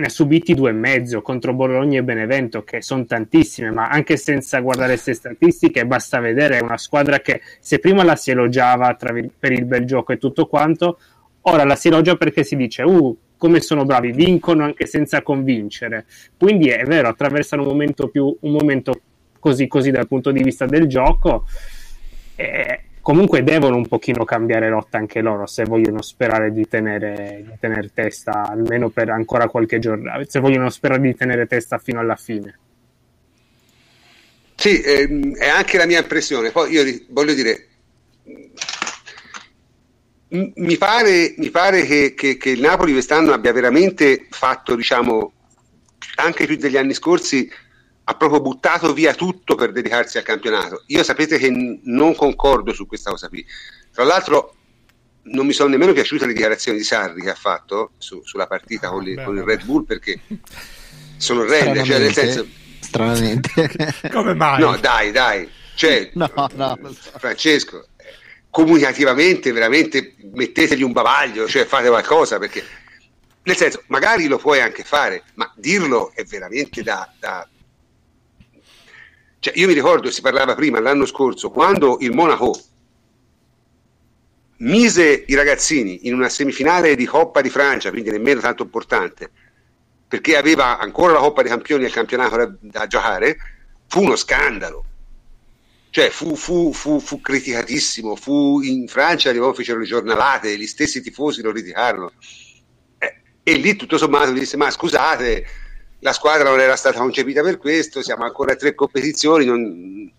ne ha subiti due e mezzo contro Bologna e Benevento, che sono tantissime, ma anche senza guardare queste statistiche, basta vedere è una squadra che se prima la si elogiava per il bel gioco e tutto quanto, ora la si elogia perché si dice, uh, come sono bravi, vincono anche senza convincere. Quindi è vero, attraversano un momento, più, un momento così così dal punto di vista del gioco. Comunque devono un pochino cambiare rotta anche loro se vogliono sperare di tenere, di tenere testa almeno per ancora qualche giorno, se vogliono sperare di tenere testa fino alla fine. Sì, ehm, è anche la mia impressione. Poi io voglio dire, mi pare, mi pare che, che, che, il Napoli quest'anno abbia veramente fatto, diciamo, anche più degli anni scorsi, ha proprio buttato via tutto per dedicarsi al campionato. Io sapete che n- non concordo su questa cosa qui. Tra l'altro non mi sono nemmeno piaciute le dichiarazioni di Sarri che ha fatto su, sulla partita con, li, con, il Red Bull perché sono orrende, cioè nel senso stranamente. Come mai? No, dai, dai. Cioè, no, no. Francesco, comunicativamente veramente mettetegli un bavaglio, cioè fate qualcosa perché nel senso, magari lo puoi anche fare, ma dirlo è veramente da, da... Cioè, io mi ricordo, si parlava prima l'anno scorso, quando il Monaco mise i ragazzini in una semifinale di Coppa di Francia, quindi nemmeno tanto importante, perché aveva ancora la Coppa dei Campioni e il campionato da, da giocare, fu uno scandalo. Cioè fu, fu, fu, fu criticatissimo, fu in Francia arrivò, fecero le giornalate, gli stessi tifosi lo criticarono. Eh, e lì tutto sommato disse, ma scusate, la squadra non era stata concepita per questo, siamo ancora a tre competizioni, non...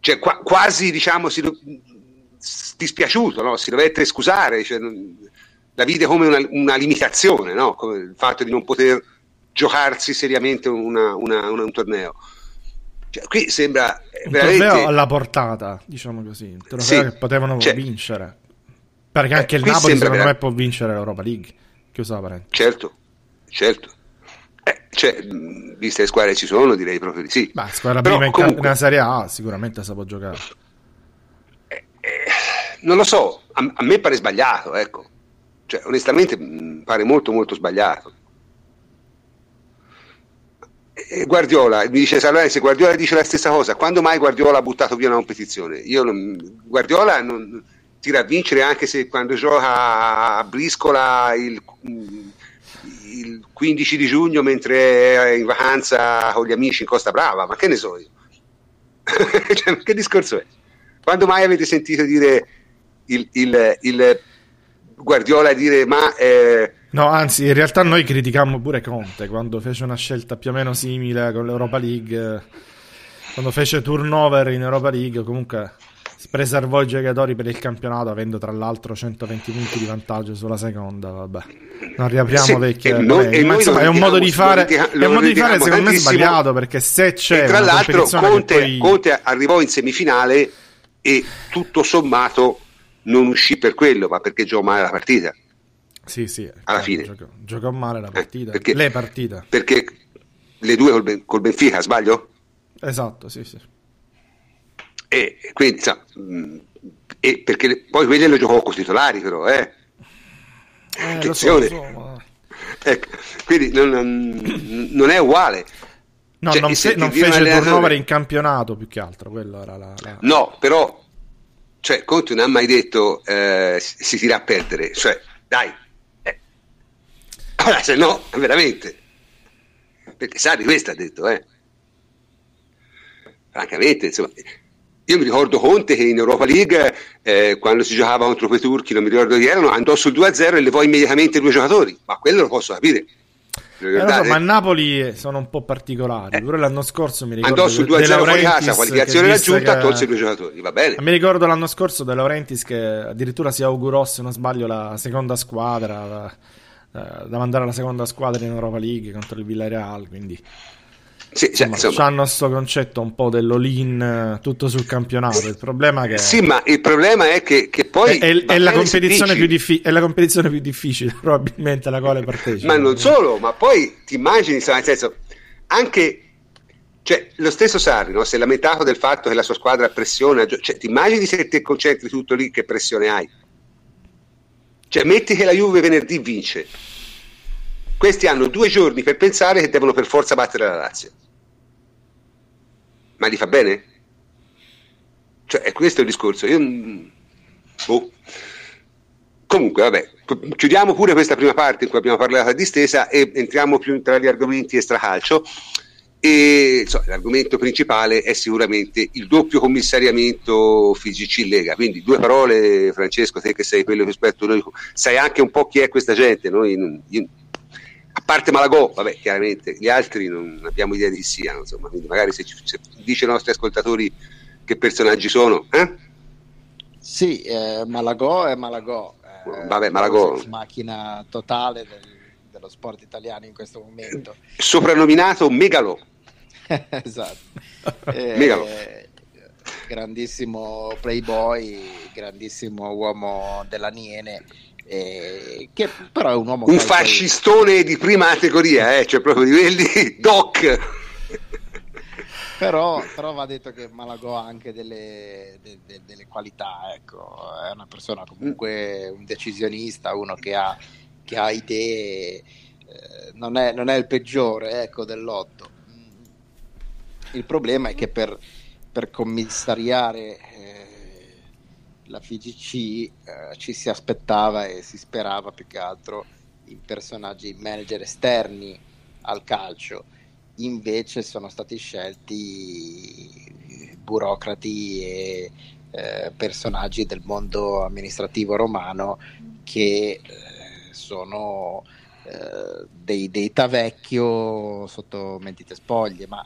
cioè, qua, quasi diciamo si, dispiaciuto, no? si dovette scusare, cioè, la vide come una, una limitazione, no? come il fatto di non poter giocarsi seriamente una, una, un torneo. Cioè, qui sembra un veramente... trofeo alla portata, diciamo così, un trofeo sì, che potevano cioè, vincere. Perché anche eh, il Napoli secondo vera... me può vincere l'Europa League. Chiusa parentesi. Certo, certo. Eh, cioè, viste le squadre ci sono, direi proprio di sì. Beh, squadra Però, prima comunque... nella Serie A sicuramente si può giocare. Eh, eh, non lo so, a, a, me pare sbagliato, ecco. Cioè, onestamente mh, pare molto molto sbagliato. Guardiola, mi dice Salvarense, Guardiola dice la stessa cosa, quando mai Guardiola ha buttato via una competizione? Io non, Guardiola non tira a vincere anche se quando gioca a Briscola il, il 15 di giugno mentre è in vacanza con gli amici in Costa Brava, ma che ne so io? cioè, che discorso è? Quando mai avete sentito dire il, il, il Guardiola dire ma... Eh, No, anzi, in realtà noi criticammo pure Conte quando fece una scelta più o meno simile con l'Europa League. Quando fece turnover in Europa League, comunque preservò i giocatori per il campionato, avendo tra l'altro 120 punti di vantaggio sulla seconda. Vabbè, non riapriamo sì, vecchie. Noi, ma insomma, è un modo di fare, è un modo di fare secondo me sbagliato perché se c'è. E tra l'altro, Conte, poi... Conte arrivò in semifinale e tutto sommato non uscì per quello, ma perché giocò male la partita. Sì, sì. Alla fine. Giocò, giocò male la eh, partita. Eh, perché, le partite. Perché le due col, col Benfica, sbaglio? Esatto, sì, sì. E quindi, sa, mm, e perché poi quelli lo giocò con titolari, però, eh. eh Attenzione. So, ma... ecco, quindi non, non, è uguale. No, cioè, non, fe- non fece il turnover in campionato più che altro, quello era la... la... No, però, cioè, Conte non ha mai detto eh, si tira a perdere, cioè, dai, allora, se no, veramente. Perché sa di questo ha detto, eh. Francamente, insomma, io mi ricordo Conte che in Europa League, eh, quando si giocava contro quei turchi, non mi ricordo chi erano, andò sul 2-0 e levò immediatamente due giocatori. Ma quello lo posso capire. Eh, so, ma a Napoli sono un po' particolari. Eh. Pure l'anno scorso mi ricordo. Andò sul 2-0 fuori casa, qualificazione raggiunta, che... tolse due giocatori. Va bene. Mi ricordo l'anno scorso De Laurentiis che addirittura si augurò, se non sbaglio, la seconda squadra. La eh, da mandare alla seconda squadra in Europa League contro il Villarreal, quindi sì, cioè, insomma, hanno questo concetto un po' dell'all-in eh, tutto sul campionato. Il problema è che. Sì, ma il problema è che, che poi. È, è, la diffi- è, la competizione più difficile, probabilmente, alla quale partecipa. Ma non solo, ma poi ti immagini, nel senso, anche. Cioè, lo stesso Sarri no? si è lamentato del fatto che la sua squadra pressiona. Cioè, ti immagini se ti concentri tutto lì, che pressione hai? Cioè, metti che la Juve venerdì vince. Questi hanno due giorni per pensare che devono per forza battere la Lazio. Ma li fa bene? Cioè, è questo il discorso. Io... Mm, boh. Comunque, vabbè, chiudiamo pure questa prima parte in cui abbiamo parlato a distesa e entriamo più tra gli argomenti extracalcio. E insomma, l'argomento principale è sicuramente il doppio commissariamento FIGC Lega. Quindi due parole, Francesco, te che sei quello che aspetto noi, sai anche un po' chi è questa gente. Noi, io, parte Malagò, vabbè, chiaramente, gli altri non abbiamo idea di chi siano, insomma, quindi magari se, ci, se dice ai nostri ascoltatori che personaggi sono, eh? Sì, eh, Malagò è Malagò. Eh, vabbè, Malagò. Macchina totale del, dello sport italiano in questo momento. Soprannominato Megalo. esatto. eh, grandissimo playboy, grandissimo uomo della Niene. Eh, che però è un uomo un fascistone di prima categoria eh, cioè proprio di quelli doc però, però, va detto che Malagò ha anche delle, de, de, delle, qualità, ecco. è una persona comunque un decisionista, uno che ha, che ha idee, eh, non, è, non, è, il peggiore ecco, dell'otto. Il problema è che per, per commissariare eh, la FIGC eh, ci si aspettava e si sperava più che altro in personaggi, in manager esterni al calcio invece sono stati scelti burocrati e eh, personaggi del mondo amministrativo romano che eh, sono eh, dei, dei tavecchio sotto mentite spoglie, ma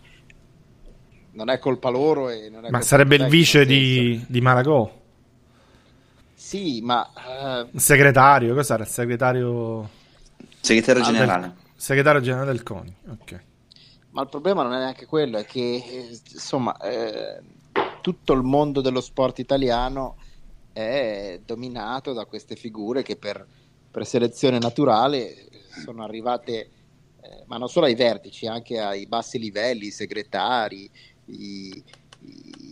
non è colpa loro. E non è ma sarebbe il vice di, di Malagò? Sì, ma... Uh... Segretario, cos'era? Il segretario... Segretario generale. Del... Segretario generale del CONI, ok. Ma il problema non è neanche quello, è che eh, insomma eh, tutto il mondo dello sport italiano è dominato da queste figure che per, per selezione naturale sono arrivate, eh, ma non solo ai vertici, anche ai bassi livelli, i segretari, i, i,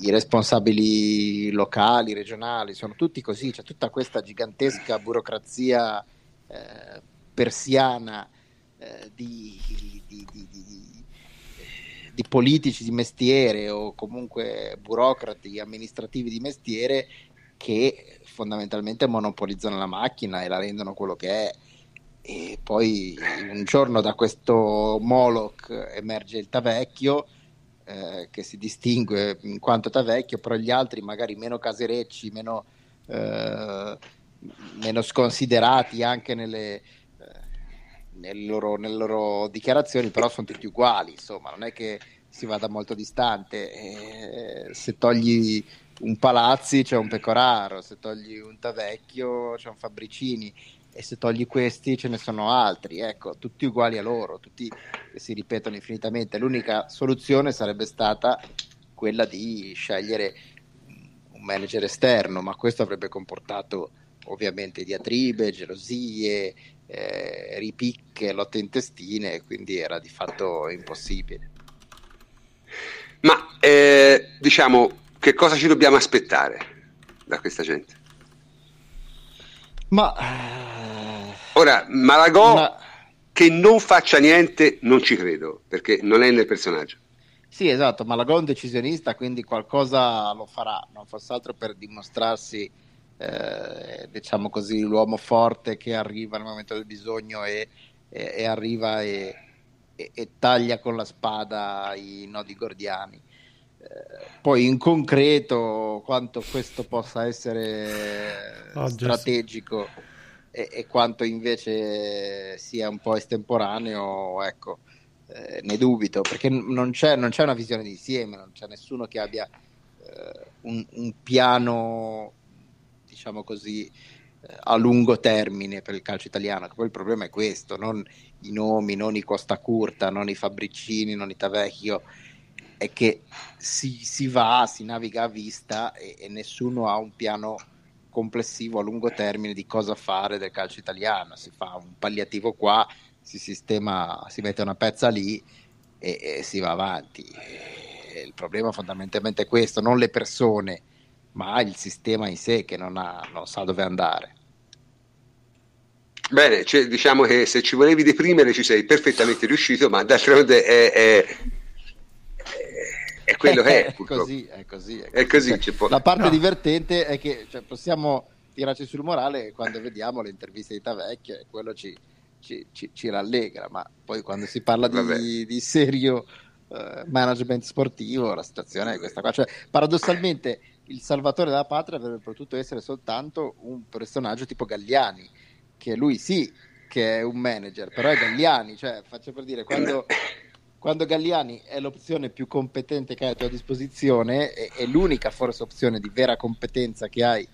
i responsabili locali, regionali, sono tutti così, c'è tutta questa gigantesca burocrazia eh, persiana eh, di, di, di, di, politici di mestiere o comunque burocrati amministrativi di mestiere che fondamentalmente monopolizzano la macchina e la rendono quello che è. E poi un giorno da questo Moloch emerge il Tavecchio, eh, che si distingue in quanto Tavecchio, però gli altri magari meno caserecci, meno, eh, meno sconsiderati anche nelle, nelle loro, nelle loro dichiarazioni, però sono tutti uguali, insomma, non è che si vada molto distante. Eh, se togli un Palazzi c'è un Pecoraro, se togli un Tavecchio c'è un Fabricini e se togli questi ce ne sono altri, ecco, tutti uguali a loro, tutti che si ripetono infinitamente. L'unica soluzione sarebbe stata quella di scegliere un manager esterno, ma questo avrebbe comportato ovviamente diatribe, gelosie, eh, ripicche, lotte intestine, quindi era di fatto impossibile. Ma eh, diciamo, che cosa ci dobbiamo aspettare da questa gente? Ma ora Malagò ma... che non faccia niente, non ci credo perché non è nel personaggio. Sì, esatto, Malagò è un decisionista, quindi qualcosa lo farà, non fosse altro per dimostrarsi eh, diciamo così, l'uomo forte che arriva nel momento del bisogno e, e, e arriva e, e, taglia con la spada i nodi gordiani. Poi in concreto quanto questo possa essere oh, strategico e, quanto invece sia un po' estemporaneo, ecco, eh, ne dubito, perché non c'è, non c'è, una visione d'insieme, non c'è nessuno che abbia eh, un, un piano diciamo così, eh, a lungo termine per il calcio italiano. Poi il problema è questo, non i nomi, non i Costa Curta, non i Fabricini, non i Tavecchio, è che si, si va, si naviga a vista e, e, nessuno ha un piano complessivo a lungo termine di cosa fare del calcio italiano. Si fa un palliativo qua, si sistema, si mette una pezza lì e, e si va avanti. E il problema fondamentalmente è questo, non le persone ma il sistema in sé che non, ha, non sa dove andare. Bene, cioè, diciamo che se ci volevi deprimere ci sei perfettamente riuscito, ma d'altronde è, è, è quello che è. Così, è così. È così. È così cioè, la parte no. divertente è che cioè, possiamo tirarci sul morale quando vediamo le interviste di Tavecchio e quello ci, ci, ci, ci, rallegra, ma poi quando si parla di, di serio uh, management sportivo la situazione è questa qua. Cioè, paradossalmente il salvatore della patria avrebbe potuto essere soltanto un personaggio tipo Galliani, che lui sì che è un manager, però è Galliani, cioè faccio per dire, quando, quando Galliani è l'opzione più competente che hai a tua disposizione, è, è l'unica forse opzione di vera competenza che hai.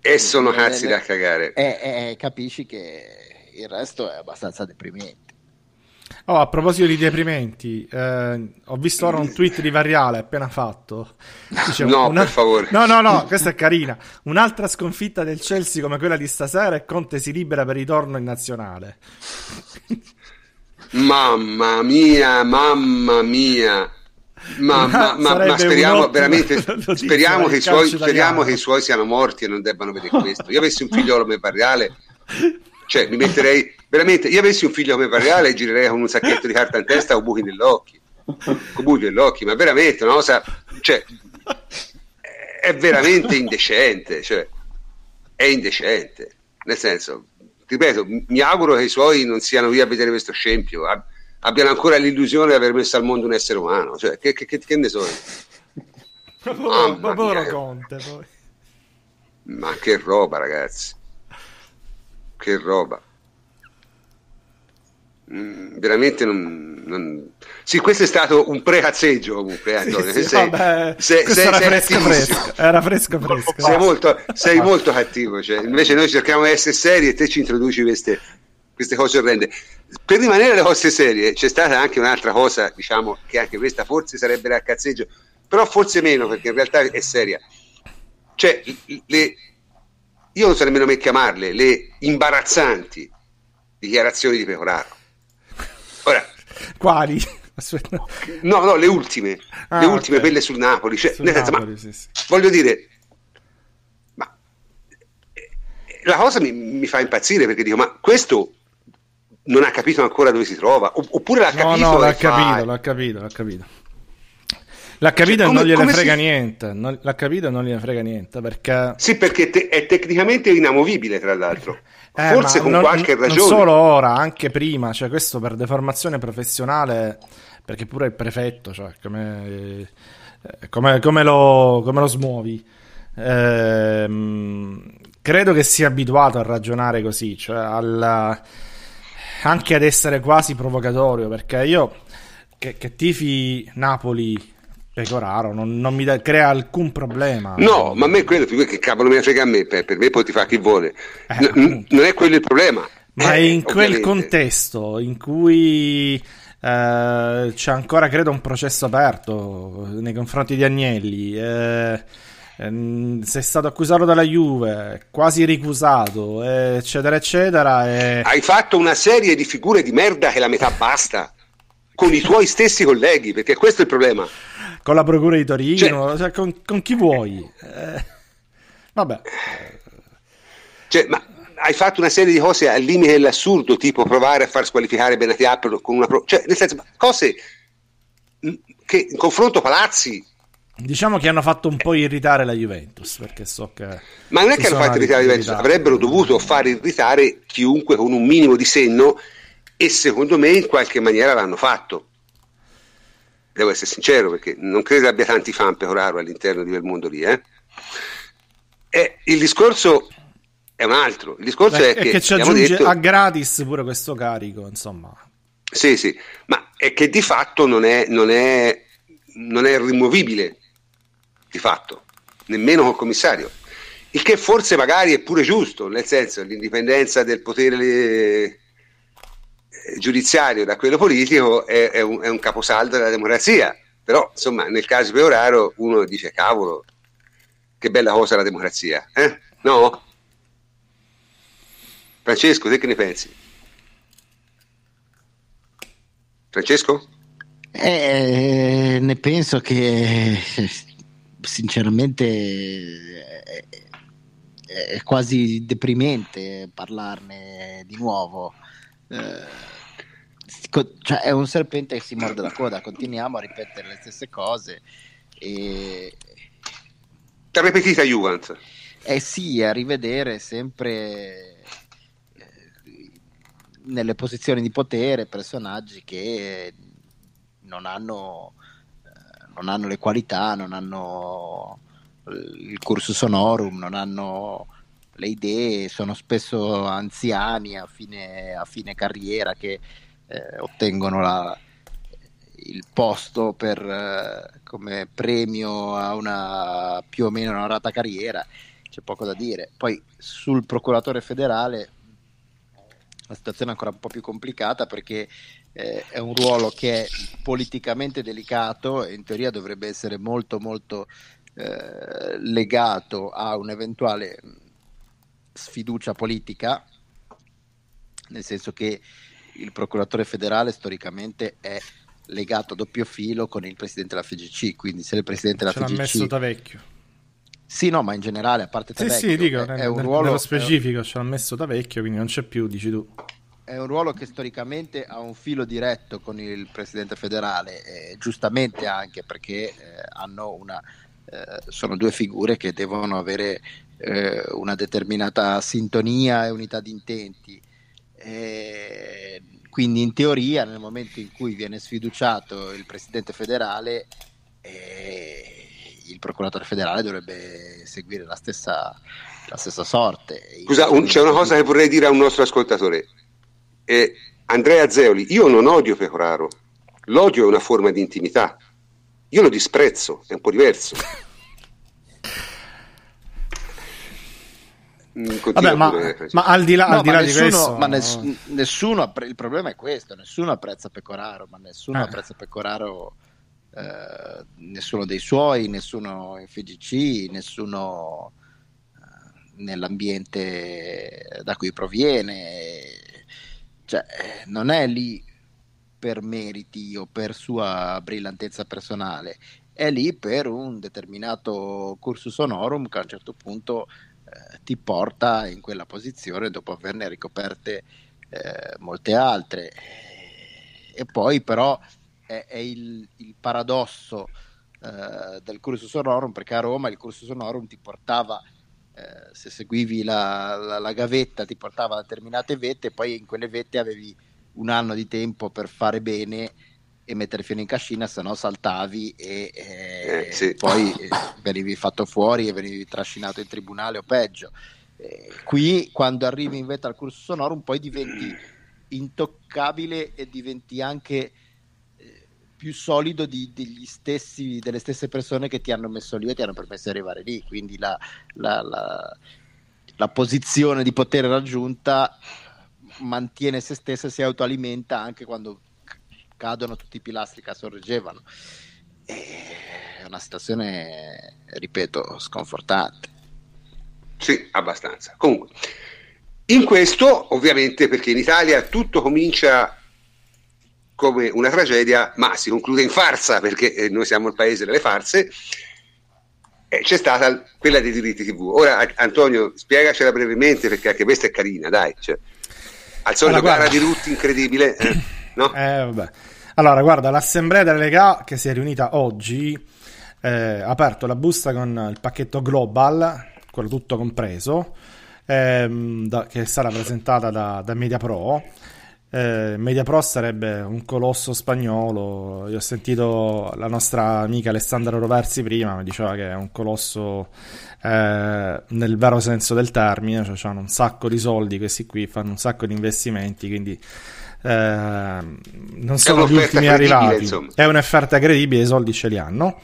E sono cazzi da cagare. E, e, capisci che il resto è abbastanza deprimente. Oh, a proposito di deprimenti, eh, ho visto ora un tweet di Variale appena fatto. Dice, no, una... per favore. No, no, no, questa è carina. Un'altra sconfitta del Chelsea come quella di stasera e Conte si libera per ritorno in nazionale. Mamma mia, mamma mia. Ma, ma, ma, ma speriamo veramente speriamo, che i, suoi, speriamo che i suoi siano morti e non debbano vedere questo. Io avessi un figlio come Parreale, cioè mi metterei veramente. Io avessi un figlio come Parreale e girerei con un sacchetto di carta in testa o buchi nell'occhio, con buchi nell'occhio, ma veramente una cosa, cioè, è veramente indecente. Cioè, è indecente. Nel senso, ripeto, mi auguro che i suoi non siano via a vedere questo scempio abbiano ancora l'illusione di aver messo al mondo un essere umano. Cioè, che, che, che ne so? Ma povero Conte, poi. Ma che roba, ragazzi. Che roba. Mm, veramente non, non, Sì, questo è stato un precazzeggio comunque, Antonio. Sì, sì, sei, vabbè, sei, sei, era, fresco, fresco. era fresco fresco. Sei molto, sei molto cattivo. Cioè, invece noi cerchiamo di essere seri e te ci introduci queste, queste cose orrende. Per rimanere alle cose serie, c'è stata anche un'altra cosa, diciamo, che anche questa forse sarebbe da cazzeggio, però forse meno perché in realtà è seria. Cioè, le, io non so nemmeno me chiamarle, le imbarazzanti dichiarazioni di Pecoraro. Ora, quali? Aspetta. No, no, le ultime, ah, le ultime, okay. quelle sul Napoli. Cioè, sul Napoli ma, sì, sì. Voglio dire, ma eh, la cosa mi, mi, fa impazzire perché dico, ma questo non ha capito ancora dove si trova, oppure l'ha capito. No, no, l'ha capito, l'ha capito, l'ha capito. L'ha capito cioè, e non gliene frega si... niente. Non, l'ha capito e non gliene frega niente. Perché... Sì, perché te- è tecnicamente inamovibile, tra l'altro. Eh, Forse con non, qualche ragione. Non solo ora, anche prima. Cioè, questo per deformazione professionale. Perché pure il prefetto, cioè, come, eh, come, come, lo, come lo smuovi. Eh, credo che sia abituato a ragionare così, cioè alla anche ad essere quasi provocatorio, perché io che, che tifi Napoli Pecoraro non, non mi da, crea alcun problema. No, ma a me quello che cavolo mi frega a me, per, per me poi ti fa chi vuole. Eh, N- non è quello il problema. Ma eh, in quel contesto in cui eh, c'è ancora, credo, un processo aperto nei confronti di Agnelli. Eh, sei stato accusato dalla Juve, quasi ricusato, eccetera, eccetera. E... Hai fatto una serie di figure di merda che la metà basta con i tuoi stessi colleghi, perché questo è il problema. Con la Procura di Torino, cioè, cioè, con, con, chi vuoi. Eh, vabbè. Cioè, ma hai fatto una serie di cose al limite dell'assurdo, tipo provare a far squalificare Benatia con una... Pro- cioè, nel senso, cose che in confronto Palazzi Diciamo che hanno fatto un po' irritare la Juventus, perché so che... Ma non è che hanno fatto irritare la Juventus, avrebbero dovuto far irritare chiunque con un minimo di senno e secondo me in qualche maniera l'hanno fatto. Devo essere sincero perché non credo abbia tanti fan Pecoraro all'interno di quel mondo lì. Eh? E il discorso è un altro. Il discorso Beh, è, che, che ci aggiunge detto... a gratis pure questo carico, insomma. Sì, sì, ma è che di fatto non è, non è, non è rimovibile di fatto, nemmeno col commissario. Il che forse magari è pure giusto, nel senso l'indipendenza del potere giudiziario da quello politico è, è, un, è, un, caposaldo della democrazia. Però, insomma, nel caso Peoraro uno dice, cavolo, che bella cosa la democrazia, eh? No? Francesco, te che ne pensi? Francesco? Eh, ne penso che sinceramente è, è, quasi deprimente parlarne di nuovo. Eh, cioè è un serpente che si morde la coda, continuiamo a ripetere le stesse cose. E... Ripetita Juventus. Eh sì, a rivedere sempre eh, nelle posizioni di potere personaggi che non hanno non hanno le qualità, non hanno il cursus honorum, non hanno le idee, sono spesso anziani a fine, a fine carriera che eh, ottengono la, il posto per, eh, come premio a una più o meno onorata carriera, c'è poco da dire. Poi sul procuratore federale la situazione è ancora un po' più complicata perché eh, è un ruolo che è politicamente delicato e in teoria dovrebbe essere molto molto eh, legato a un'eventuale sfiducia politica, nel senso che il procuratore federale storicamente è legato a doppio filo con il presidente della FGC, quindi se il presidente della Ce FGC... l'ha messo Tavecchio. Sì, no, ma in generale, a parte Tavecchio... Sì, sì, dico, è, è un ruolo, nello specifico è... ce l'ha messo Tavecchio, quindi non c'è più, dici tu. È un ruolo che storicamente ha un filo diretto con il presidente federale, eh, giustamente anche perché eh, hanno una... Eh, sono due figure che devono avere eh, una determinata sintonia e unità di intenti. Eh, quindi in teoria nel momento in cui viene sfiduciato il presidente federale eh, il procuratore federale dovrebbe seguire la stessa, la stessa sorte. Scusa, un, c'è una cosa che vorrei dire a un nostro ascoltatore. Eh, Andrea Zeoli, io non odio Pecoraro, l'odio è una forma di intimità. Io lo disprezzo, è un po' diverso. Vabbè, ma, ma, al di là, no, al di, là nessuno, di questo, ma ness- nessuno, il problema è questo: nessuno apprezza Pecoraro, ma nessuno eh. apprezza Pecoraro, eh, nessuno dei suoi, nessuno in FGC, nessuno eh, nell'ambiente da cui proviene, cioè, non è lì per meriti o per sua brillantezza personale, è lì per un determinato cursus honorum che a un certo punto eh, ti porta in quella posizione dopo averne ricoperte eh, molte altre. E poi però è, è il, il, paradosso eh, del cursus honorum perché a Roma il cursus honorum ti portava eh, se seguivi la, la, la, gavetta ti portava a determinate vette e poi in quelle vette avevi un anno di tempo per fare bene e mettere fino in cascina, se no saltavi e eh, eh, sì. poi eh, venivi fatto fuori e venivi trascinato in tribunale o peggio. Eh, qui quando arrivi in vetta al corso sonoro un poi diventi intoccabile e diventi anche eh, più solido di, stessi, delle stesse persone che ti hanno messo lì e ti hanno permesso di arrivare lì, quindi la, la, la, la posizione di potere raggiunta mantiene se stessa e si autoalimenta anche quando cadono tutti i pilastri che sorreggevano. È una situazione, ripeto, sconfortante. Sì, abbastanza. Comunque, in questo, ovviamente, perché in Italia tutto comincia come una tragedia, ma si conclude in farsa, perché eh, noi siamo il paese delle farse, eh, c'è stata quella dei diritti TV. Ora, Antonio, spiegacela brevemente, perché anche questa è carina, dai. Cioè, al solito allora, gara di Rutti incredibile. Eh, no? eh, vabbè. Allora, guarda, l'assemblea della Lega che si è riunita oggi eh, ha aperto la busta con il pacchetto Global, quello tutto compreso, ehm, da, che sarà presentata da, da MediaPro. Eh, MediaPro sarebbe un colosso spagnolo. Io ho sentito la nostra amica Alessandra Roversi prima, mi diceva che è un colosso eh, nel vero senso del termine, cioè hanno un sacco di soldi questi qui, fanno un sacco di investimenti, quindi eh, non sono gli ultimi arrivati. Insomma. È un'offerta credibile, i soldi ce li hanno.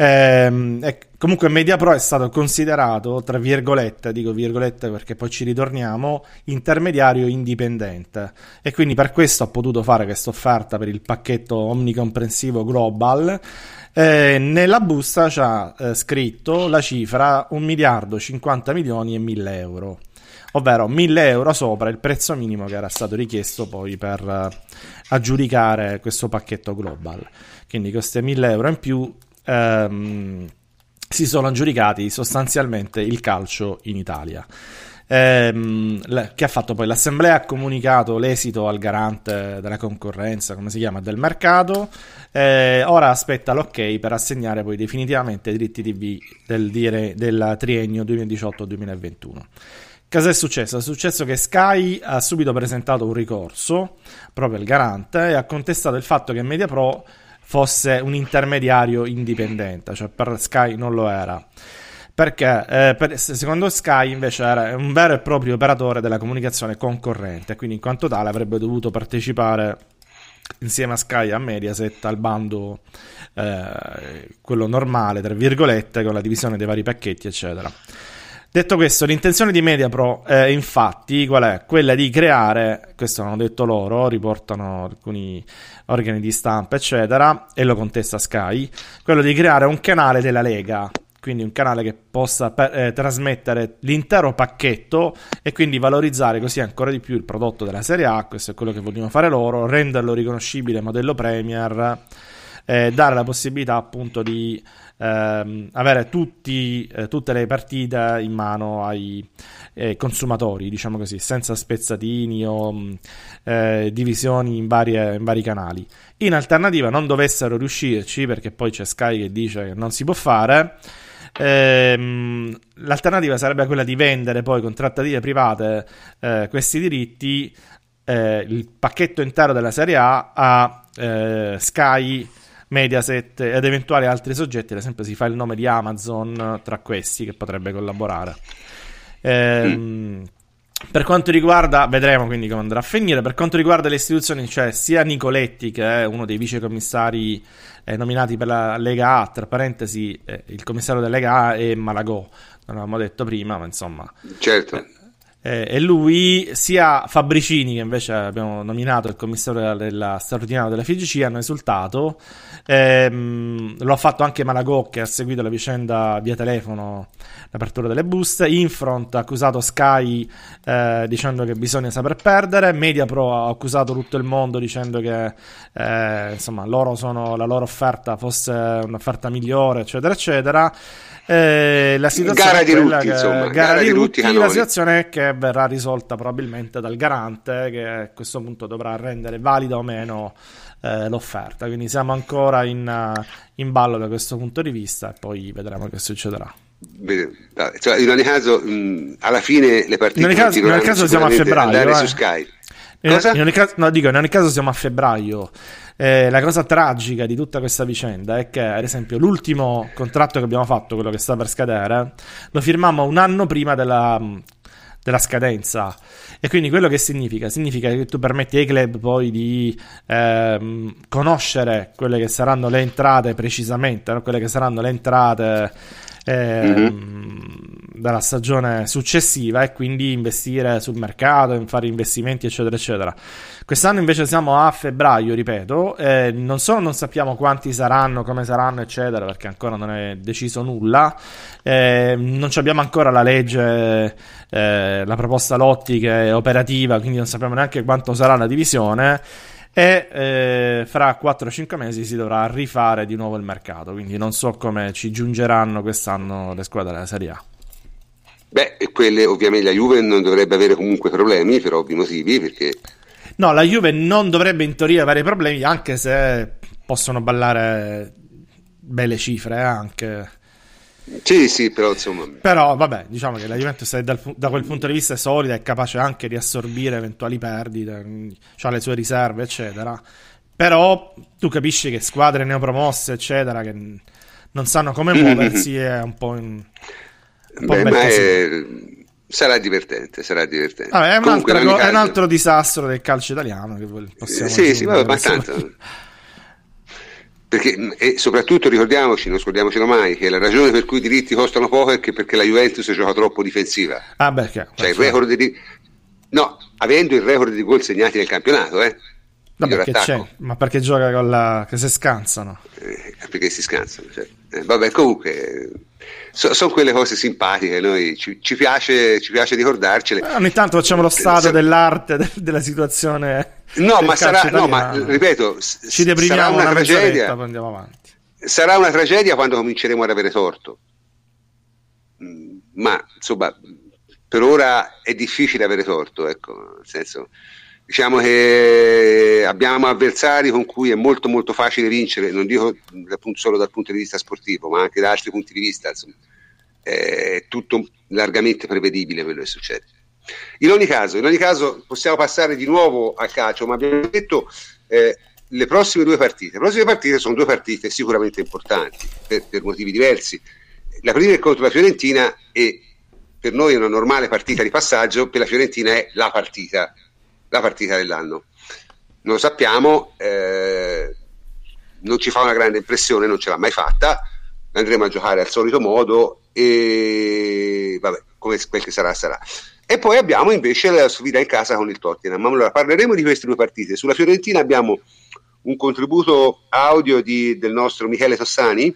Eh, comunque MediaPro è stato considerato, tra virgolette, dico virgolette perché poi ci ritorniamo, intermediario indipendente e quindi per questo ha potuto fare questa offerta per il pacchetto omnicomprensivo global. Eh, nella busta c'ha eh, scritto la cifra 1 miliardo 50 milioni e 1000 euro ovvero 1000 euro sopra il prezzo minimo che era stato richiesto poi per uh, aggiudicare questo pacchetto global. Quindi questi 1000 euro in più ehm, si sono aggiudicati sostanzialmente il calcio in Italia. Ehm, che ha fatto poi l'assemblea ha comunicato l'esito al garante della concorrenza come si chiama del mercato eh, ora aspetta l'ok per assegnare poi definitivamente i diritti tv del, dire, del triennio 2018-2021 Cosa è successo? È successo che Sky ha subito presentato un ricorso proprio al garante e ha contestato il fatto che MediaPro fosse un intermediario indipendente, cioè per Sky non lo era. Perché eh, per, secondo Sky invece era un vero e proprio operatore della comunicazione concorrente, quindi in quanto tale avrebbe dovuto partecipare insieme a Sky a Mediaset al bando eh, quello normale, tra virgolette, con la divisione dei vari pacchetti, eccetera. Detto questo, l'intenzione di MediaPro, eh, infatti, qual è? Quella di creare, questo hanno detto loro, riportano alcuni organi di stampa, eccetera, e lo contesta Sky, quello di creare un canale della Lega, quindi un canale che possa eh, trasmettere l'intero pacchetto e quindi valorizzare così ancora di più il prodotto della Serie A, questo è quello che vogliono fare loro, renderlo riconoscibile modello Premier, eh, dare la possibilità appunto di ehm, avere tutti, eh, tutte le partite in mano ai eh, consumatori, diciamo così, senza spezzatini o mm, eh, divisioni in, varie, in vari canali. In alternativa non dovessero riuscirci, perché poi c'è Sky che dice che non si può fare, Ehm, l'alternativa sarebbe quella di vendere poi con trattative private eh, questi diritti, eh, il pacchetto intero della Serie A a eh, Sky, Mediaset ed eventuali altri soggetti. Ad esempio, si fa il nome di Amazon tra questi che potrebbe collaborare. Ehm, mm. Per quanto riguarda, vedremo quindi come andrà a finire. Per quanto riguarda le istituzioni, cioè sia Nicoletti, che è uno dei vicecommissari eh, nominati per la Lega A, tra parentesi, eh, il commissario della Lega A è Malagò, non l'avevamo detto prima, ma insomma. Certo. Eh, e lui, sia Fabricini, che invece abbiamo nominato il commissario della straordinaria della FIGC, hanno esultato. Ehm, lo ha fatto anche Malagò, che ha seguito la vicenda via telefono, l'apertura delle buste. Infront ha accusato Sky eh, dicendo che bisogna saper perdere. Mediapro ha accusato tutto il mondo dicendo che eh, insomma, loro sono, la loro offerta fosse un'offerta migliore, eccetera, eccetera. Eh, la situazione gara di Rutti, insomma, gara, gara di Rutti, la situazione è che verrà risolta probabilmente dal garante che a questo punto dovrà rendere valida o meno eh, l'offerta. Quindi siamo ancora in, in, ballo da questo punto di vista e poi vedremo che succederà. Cioè, in ogni caso, mh, alla fine le partite in ogni caso, in ogni caso siamo a febbraio. Eh. Su Sky. In, in, ogni caso, no, dico, in ogni caso siamo a febbraio. Eh, la cosa tragica di tutta questa vicenda è che, ad esempio, l'ultimo contratto che abbiamo fatto, quello che sta per scadere, lo firmammo un anno prima della, della scadenza. E quindi quello che significa? Significa che tu permetti ai club poi di ehm, conoscere quelle che saranno le entrate precisamente, no? quelle che saranno le entrate ehm, mm-hmm. della stagione successiva e quindi investire sul mercato, fare investimenti, eccetera, eccetera. Quest'anno invece siamo a febbraio, ripeto, eh, non solo non sappiamo quanti saranno, come saranno, eccetera, perché ancora non è deciso nulla, eh, non abbiamo ancora la legge, eh, la proposta Lotti che è operativa, quindi non sappiamo neanche quanto sarà la divisione e eh, fra 4-5 mesi si dovrà rifare di nuovo il mercato, quindi non so come ci giungeranno quest'anno le squadre della Serie A. Beh, quelle ovviamente la Juve non dovrebbe avere comunque problemi per ovvi motivi, perché No, la Juve non dovrebbe in teoria avere problemi, anche se possono ballare belle cifre eh, anche. Sì, sì, però insomma. Però vabbè, diciamo che la Juventus è dal, da quel punto di vista è solida, è capace anche di assorbire eventuali perdite, ha le sue riserve, eccetera. Però tu capisci che squadre neopromosse, eccetera, che non sanno come muoversi, è un po'. In, un po Beh, ma è Sarà divertente, sarà divertente. Vabbè, è, un altro, è, un altro, disastro del calcio italiano che possiamo Sì, sì, vabbè, ma tanto. Perché, e soprattutto ricordiamoci, non scordiamocelo mai, che la ragione per cui i diritti costano poco è che perché la Juventus gioca troppo difensiva. Ah, perché? Cioè, il record di... No, avendo il record di gol segnati nel campionato, eh. No, perché c'è, ma perché gioca con la... che si scansano? Eh, perché si scansano, cioè. Eh, vabbè, comunque so, sono quelle cose simpatiche, noi ci, ci, piace, ci piace ricordarcele. Eh, ogni tanto facciamo lo stato dell'arte, de, della situazione. No, ma sarà, no, ma ripeto, ci deprimiamo sarà una, una tragedia. Andiamo avanti. Sarà una tragedia quando cominceremo ad avere torto. Mm, ma insomma, per ora è difficile avere torto, ecco, nel senso diciamo che abbiamo avversari con cui è molto molto facile vincere, non dico solo dal punto di vista sportivo, ma anche da altri punti di vista, insomma, è tutto largamente prevedibile quello che succede. In ogni caso, in ogni caso possiamo passare di nuovo al calcio, ma abbiamo detto eh, le prossime due partite. Le prossime partite sono due partite sicuramente importanti per, per motivi diversi. La prima è contro la Fiorentina e per noi è una normale partita di passaggio, per la Fiorentina è la partita la partita dell'anno. Non lo sappiamo, eh, non ci fa una grande impressione, non ce l'ha mai fatta, andremo a giocare al solito modo e vabbè, come quel che sarà sarà. E poi abbiamo invece la sfida in casa con il Tottenham. Allora, parleremo di queste due partite. Sulla Fiorentina abbiamo un contributo audio di, del nostro Michele Tossani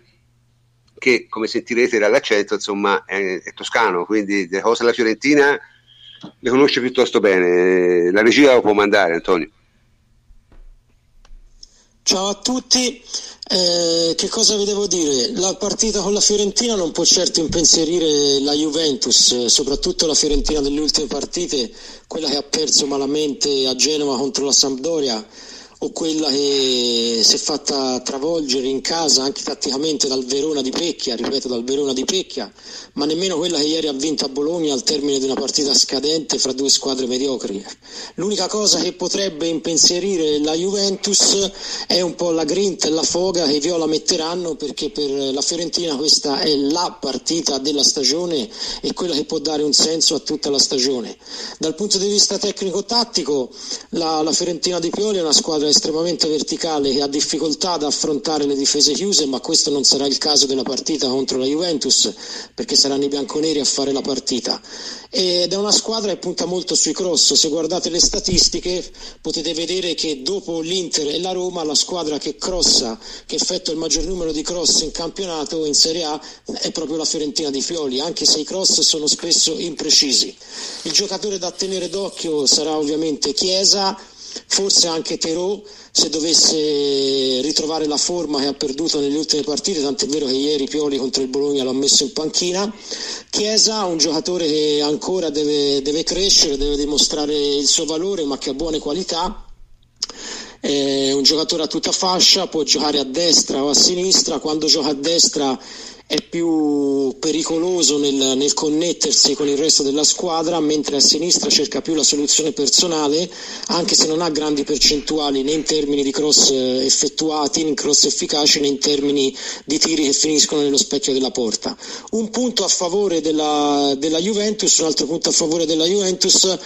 che come sentirete dall'accento insomma è, è toscano, quindi le cose della Fiorentina le conosce piuttosto bene. La regia può mandare, Antonio. Ciao a tutti, eh, che cosa vi devo dire? La partita con la Fiorentina non può certo impensierire la Juventus, soprattutto la Fiorentina delle ultime partite, quella che ha perso malamente a Genova contro la Sampdoria o quella che si è fatta travolgere in casa anche tatticamente dal Verona di Pecchia, ripeto dal Verona di Pecchia, ma nemmeno quella che ieri ha vinto a Bologna al termine di una partita scadente fra due squadre mediocri. L'unica cosa che potrebbe impensierire la Juventus è un po' la grinta e la foga che i Viola metteranno perché per la Fiorentina questa è la partita della stagione e quella che può dare un senso a tutta la stagione. Dal punto di vista tecnico-tattico la, la Fiorentina di Pioli è una squadra estremamente verticale che ha difficoltà ad affrontare le difese chiuse, ma questo non sarà il caso della partita contro la Juventus, perché saranno i bianconeri a fare la partita. Ed è una squadra che punta molto sui cross. Se guardate le statistiche potete vedere che dopo l'Inter e la Roma la squadra che crossa, che effettua il maggior numero di cross in campionato in Serie A è proprio la Fiorentina di Fioli, anche se i cross sono spesso imprecisi. Il giocatore da tenere d'occhio sarà ovviamente Chiesa forse anche Terò se dovesse ritrovare la forma che ha perduto nelle ultime partite, tant'è vero che ieri Pioli contro il Bologna l'ha messo in panchina. Chiesa, un giocatore che ancora deve, deve crescere, deve dimostrare il suo valore, ma che ha buone qualità. È un giocatore a tutta fascia, può giocare a destra o a sinistra, quando gioca a destra è più pericoloso nel, nel, connettersi con il resto della squadra, mentre a sinistra cerca più la soluzione personale, anche se non ha grandi percentuali né in termini di cross eh, effettuati, né cross efficaci, né in termini di tiri che finiscono nello specchio della porta. Un punto a favore della, della Juventus, un altro punto a favore della Juventus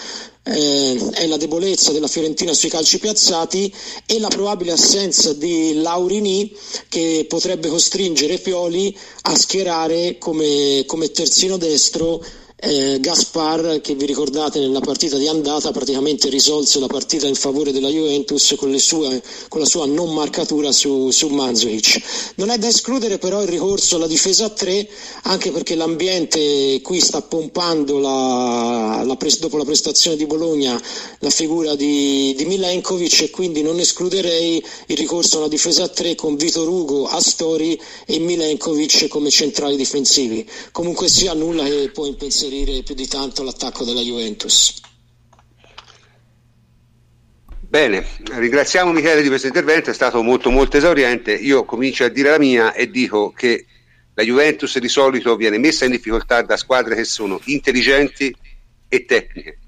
eh, è la debolezza della Fiorentina sui calci piazzati e la probabile assenza di Laurini che potrebbe costringere Pioli a schierare come, come terzino destro eh, Gaspar che vi ricordate nella partita di andata praticamente risolse la partita in favore della Juventus con, sue, con la sua non marcatura su, su Manzovic. Non è da escludere però il ricorso alla difesa a 3 anche perché l'ambiente qui sta pompando la, la pres- dopo la prestazione di Bologna la figura di, di Milenkovic e quindi non escluderei il ricorso alla difesa a 3 con Vitor Ugo, Astori e Milenkovic come centrali difensivi. Comunque sia nulla che può impensierire inserire più di tanto l'attacco della Juventus. Bene, ringraziamo Michele di questo intervento, è stato molto molto esauriente. Io comincio a dire la mia e dico che la Juventus di solito viene messa in difficoltà da squadre che sono intelligenti e tecniche.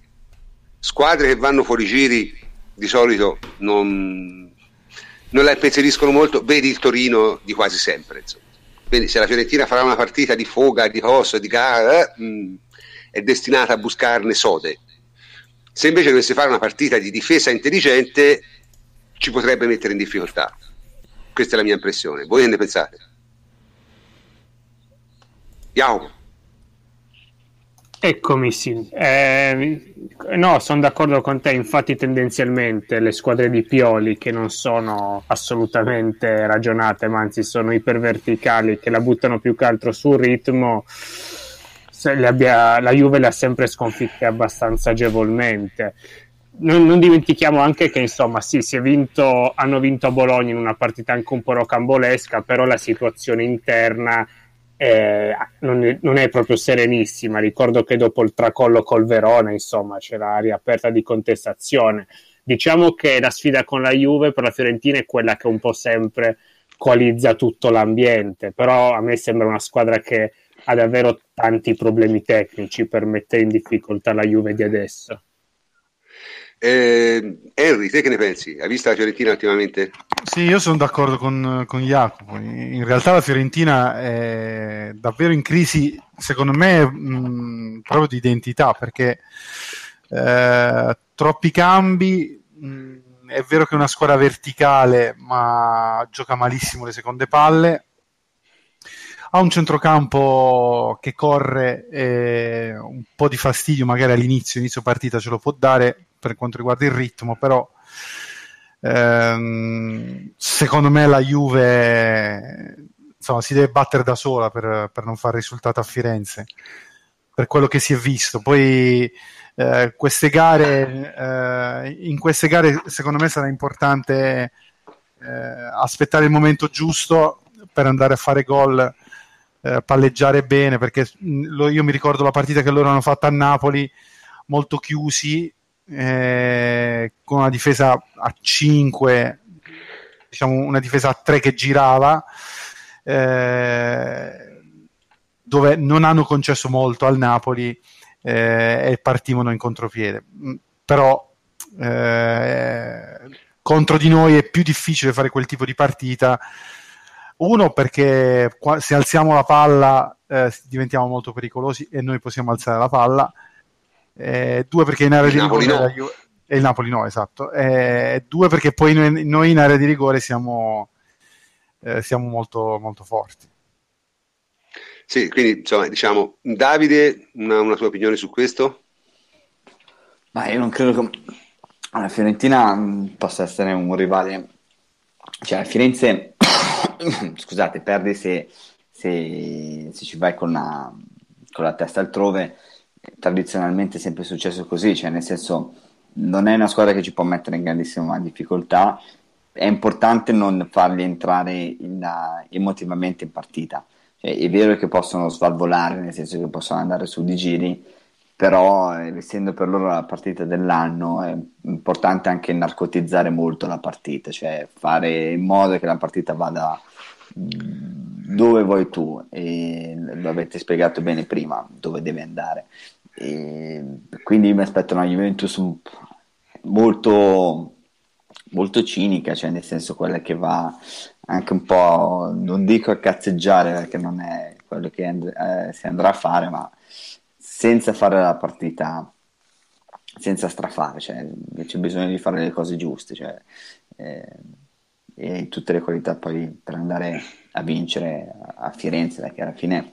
Squadre che vanno fuori giri di solito non, non la impensieriscono molto, vedi il Torino di quasi sempre. Insomma. Quindi se la Fiorentina farà una partita di foga, di coso, di gara, eh, mh, è destinata a buscarne sode. Se invece dovesse fare una partita di difesa intelligente, ci potrebbe mettere in difficoltà. Questa è la mia impressione. Voi che ne pensate? Jacopo. Eccomi, sì. Eh, no, sono d'accordo con te. Infatti, tendenzialmente le squadre di Pioli, che non sono assolutamente ragionate, ma anzi sono iperverticali, che la buttano più che altro sul ritmo, abbia, la Juve le ha sempre sconfitte abbastanza agevolmente. Non, non, dimentichiamo anche che insomma sì, vinto, hanno vinto a Bologna in una partita anche un po' rocambolesca, però la situazione interna eh, non, è, non, è, proprio serenissima. Ricordo che dopo il tracollo col Verona, insomma, c'era riaperta di contestazione. Diciamo che la sfida con la Juve per la Fiorentina è quella che un po' sempre coalizza tutto l'ambiente, però a me sembra una squadra che ha davvero tanti problemi tecnici per mettere in difficoltà la Juve di adesso. Eh, Henry, te che ne pensi? Hai visto la Fiorentina ultimamente? Sì, io sono d'accordo con, con Jacopo. In realtà la Fiorentina è davvero in crisi, secondo me, mh, proprio di identità, perché eh, troppi cambi. Mh, è vero che è una squadra verticale, ma gioca malissimo le seconde palle ha un centrocampo che corre e un po' di fastidio magari all'inizio, inizio partita ce lo può dare per quanto riguarda il ritmo, però ehm, secondo me la Juve insomma, si deve battere da sola per, per, non fare risultato a Firenze, per quello che si è visto. Poi eh, queste gare, eh, in queste gare secondo me sarà importante eh, aspettare il momento giusto per andare a fare gol, eh, palleggiare bene, perché lo, io mi ricordo la partita che loro hanno fatto a Napoli, molto chiusi, eh, con una difesa a 5, diciamo una difesa a 3 che girava, eh, dove non hanno concesso molto al Napoli eh, e partivano in contropiede. Mm, però eh, contro di noi è più difficile fare quel tipo di partita. Uno perché se alziamo la palla eh, diventiamo molto pericolosi e noi possiamo alzare la palla. Eh, due perché in area il di Napoli rigore no. e il Napoli no, esatto. Eh, due perché poi noi, noi, in area di rigore siamo, eh, siamo molto, molto forti. Sì, quindi insomma, diciamo, Davide, una, una tua opinione su questo? Ma io non credo che la Fiorentina mm, possa essere un rivale, cioè Firenze, scusate, perdi se, se, se, ci vai con la, con la testa altrove, tradizionalmente è sempre successo così, cioè nel senso non è una squadra che ci può mettere in grandissima difficoltà, è importante non farli entrare in, uh, emotivamente in partita. Cioè, è vero che possono svalvolare, nel senso che possono andare su di giri, però essendo per loro la partita dell'anno è importante anche narcotizzare molto la partita, cioè fare in modo che la partita vada dove vuoi tu. E lo avete spiegato bene prima dove deve andare. E quindi mi aspetto una Juventus molto molto cinica cioè nel senso quella che va anche un po' non dico a cazzeggiare perché non è quello che and- eh, si andrà a fare ma senza fare la partita, senza strafare, cioè, c'è bisogno di fare le cose giuste, cioè, eh, e tutte le qualità poi per andare a vincere a Firenze, perché alla fine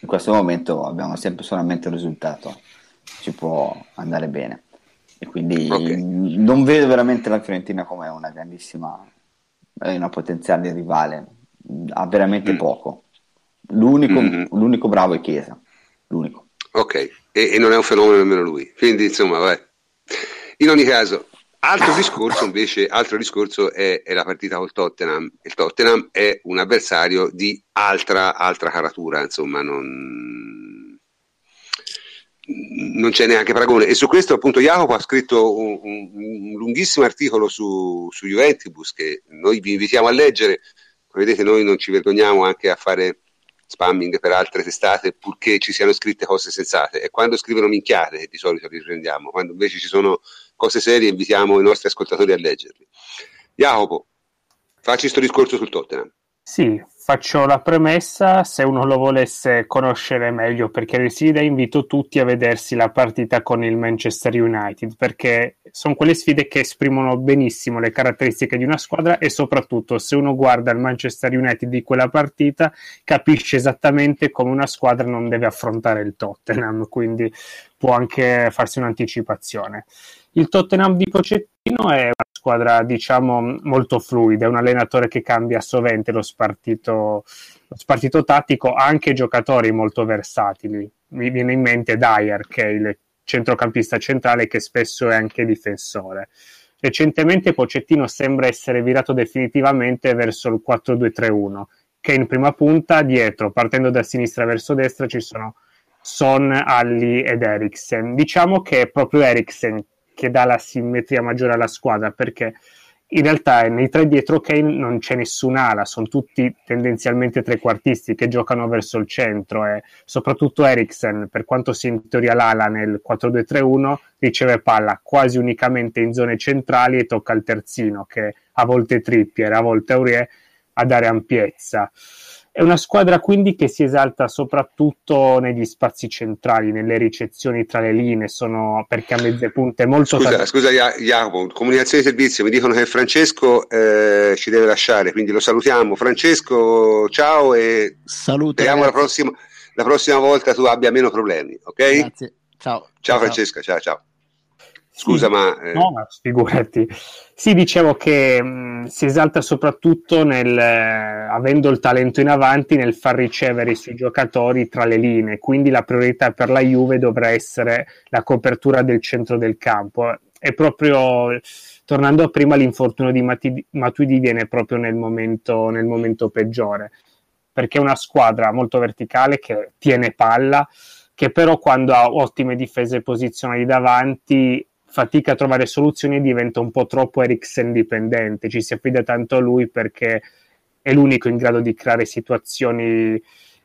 in questo momento abbiamo sempre solamente il risultato, ci può andare bene. E quindi okay. non vedo veramente la Fiorentina come una grandissima, una potenziale rivale, ha veramente mm. poco. L'unico, mm-hmm. l'unico bravo è Chiesa, l'unico. Ok, e, e, non è un fenomeno nemmeno lui. Quindi, insomma, vai. In ogni caso, altro discorso invece, altro discorso è, è, la partita col Tottenham. Il Tottenham è un avversario di altra, altra caratura, insomma, non, non c'è neanche paragone. E su questo appunto Jacopo ha scritto un, un, un lunghissimo articolo su, su Juventus che noi vi invitiamo a leggere. Come vedete noi non ci vergogniamo anche a fare spamming per altre testate purché ci siano scritte cose sensate. E quando scrivono minchiate di solito li riprendiamo. Quando invece ci sono cose serie invitiamo i nostri ascoltatori a leggerli Jacopo facci questo discorso sul Tottenham. Sì, faccio la premessa, se uno lo volesse conoscere meglio perché reside, invito tutti a vedersi la partita con il Manchester United, perché sono quelle sfide che esprimono benissimo le caratteristiche di una squadra e soprattutto se uno guarda il Manchester United di quella partita capisce esattamente come una squadra non deve affrontare il Tottenham, quindi può anche farsi un'anticipazione. Il Tottenham di Pocettino è una squadra, diciamo, molto fluida, è un allenatore che cambia sovente lo spartito, lo spartito tattico, ha anche giocatori molto versatili. Mi viene in mente Dyer, che è il centrocampista centrale, che spesso è anche difensore. Recentemente Pocettino sembra essere virato definitivamente verso il 4-2-3-1, che in prima punta, dietro, partendo da sinistra verso destra, ci sono Son, Alli ed Eriksen. Diciamo che è proprio Eriksen che dà la simmetria maggiore alla squadra perché in realtà nei tre dietro Kane non c'è nessun'ala, sono tutti tendenzialmente trequartisti che giocano verso il centro e soprattutto Eriksen, per quanto sia in teoria l'ala nel 4-2-3-1, riceve palla quasi unicamente in zone centrali e tocca al terzino che a volte Trippier, a volte Aurier a dare ampiezza. È una squadra quindi che si esalta soprattutto negli spazi centrali, nelle ricezioni tra le linee, sono perché a mezze punte molto... Scusa, scusa Jacopo, comunicazione di servizio, mi dicono che Francesco eh, ci deve lasciare, quindi lo salutiamo. Francesco, ciao e Salute, speriamo la prossima, la prossima volta tu abbia meno problemi, ok? Grazie, ciao. Ciao, ciao. Francesca, ciao ciao. Scusa, sì, ma... Eh... No, figurati. Sì, dicevo che mh, si esalta soprattutto nel, eh, avendo il talento in avanti, nel far ricevere i suoi giocatori tra le linee. Quindi la priorità per la Juve dovrà essere la copertura del centro del campo. È proprio, tornando a prima, l'infortunio di Mati- Matuidi viene proprio nel momento, nel momento peggiore. Perché è una squadra molto verticale che tiene palla, che però quando ha ottime difese posizionali davanti fatica a trovare soluzioni e diventa un po' troppo Eriksen dipendente. Ci si affida tanto a lui perché è l'unico in grado di creare situazioni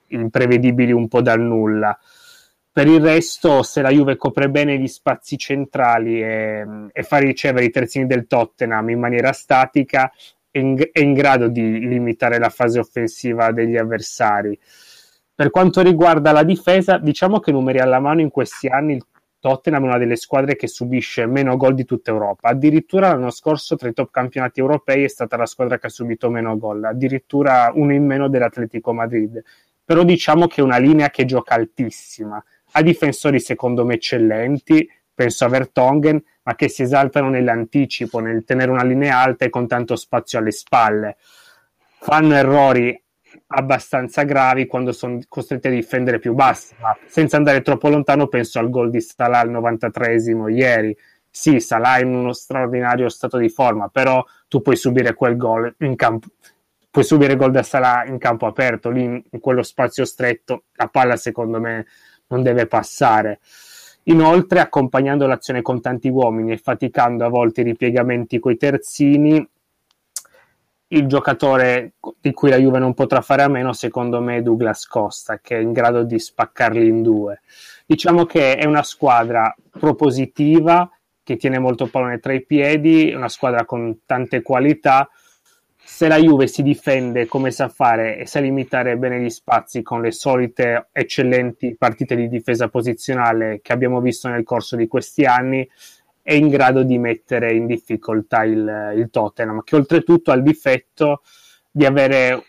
imprevedibili un po' dal nulla. Per il resto, se la Juve copre bene gli spazi centrali e, e fa ricevere i terzini del Tottenham in maniera statica, è in, è in grado di limitare la fase offensiva degli avversari. Per quanto riguarda la difesa, diciamo che numeri alla mano in questi anni il Tottenham è una delle squadre che subisce meno gol di tutta Europa. Addirittura l'anno scorso tra i top campionati europei è stata la squadra che ha subito meno gol, addirittura uno in meno dell'Atletico Madrid. Però diciamo che è una linea che gioca altissima. Ha difensori secondo me eccellenti, penso a Vertonghen, ma che si esaltano nell'anticipo, nel tenere una linea alta e con tanto spazio alle spalle. Fanno errori abbastanza gravi quando sono costretti a difendere più bassi. Ma senza andare troppo lontano, penso al gol di Salah al 93esimo ieri. Sì, Salah è in uno straordinario stato di forma, però tu puoi subire quel gol in campo. Puoi subire gol da Salah in campo aperto, lì in quello spazio stretto, la palla secondo me non deve passare. Inoltre, accompagnando l'azione con tanti uomini e faticando a volte i ripiegamenti coi terzini, il giocatore di cui la Juve non potrà fare a meno, secondo me, è Douglas Costa, che è in grado di spaccarli in due. Diciamo che è una squadra propositiva, che tiene molto pallone tra i piedi, una squadra con tante qualità. Se la Juve si difende come sa fare e sa limitare bene gli spazi con le solite eccellenti partite di difesa posizionale che abbiamo visto nel corso di questi anni, è in grado di mettere in difficoltà il, il Tottenham, che oltretutto ha il difetto di avere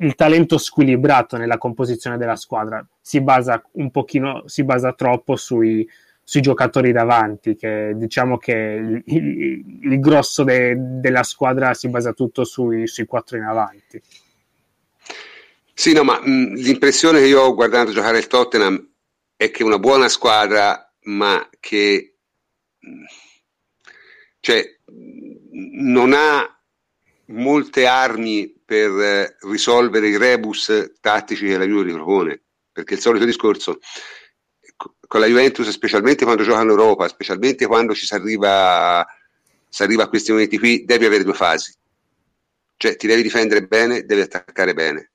il talento squilibrato nella composizione della squadra. Si basa un pochino, si basa troppo sui, sui giocatori davanti, che diciamo che il, il, il grosso de, della squadra si basa tutto sui, sui quattro in avanti. Sì, no, ma mh, l'impressione che io ho guardando giocare il Tottenham è che una buona squadra, ma che cioè, non ha molte armi per eh, risolvere i rebus tattici che la Juve ripropone, perché il solito discorso con la Juventus, specialmente quando gioca in Europa, specialmente quando ci si arriva, si arriva a questi momenti qui, devi avere due fasi. Cioè ti devi difendere bene, devi attaccare bene.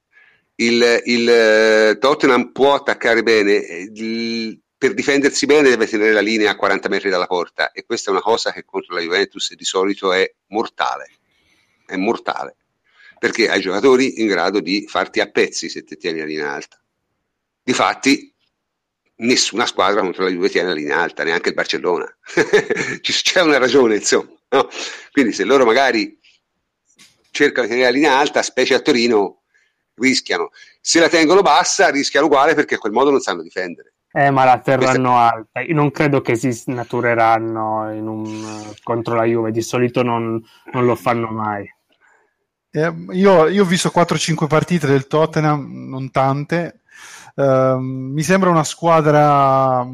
Il, il eh, Tottenham può attaccare bene, il, per difendersi bene deve tenere la linea a 40 metri dalla porta e questa è una cosa che contro la Juventus di solito è mortale, è mortale, perché hai giocatori in grado di farti a pezzi se ti tieni la linea alta. Difatti nessuna squadra contro la Juve tiene la linea alta, neanche il Barcellona. C'è una ragione, insomma. No? Quindi se loro magari cercano di tenere la linea alta, specie a Torino, rischiano. Se la tengono bassa, rischiano uguale perché a quel modo non sanno difendere. Eh, ma la terranno Questa... alta. Io non credo che si snatureranno un, contro la Juve, di solito non, non lo fanno mai. Eh, io, io, ho visto 4-5 partite del Tottenham, non tante. Uh, mi sembra una squadra,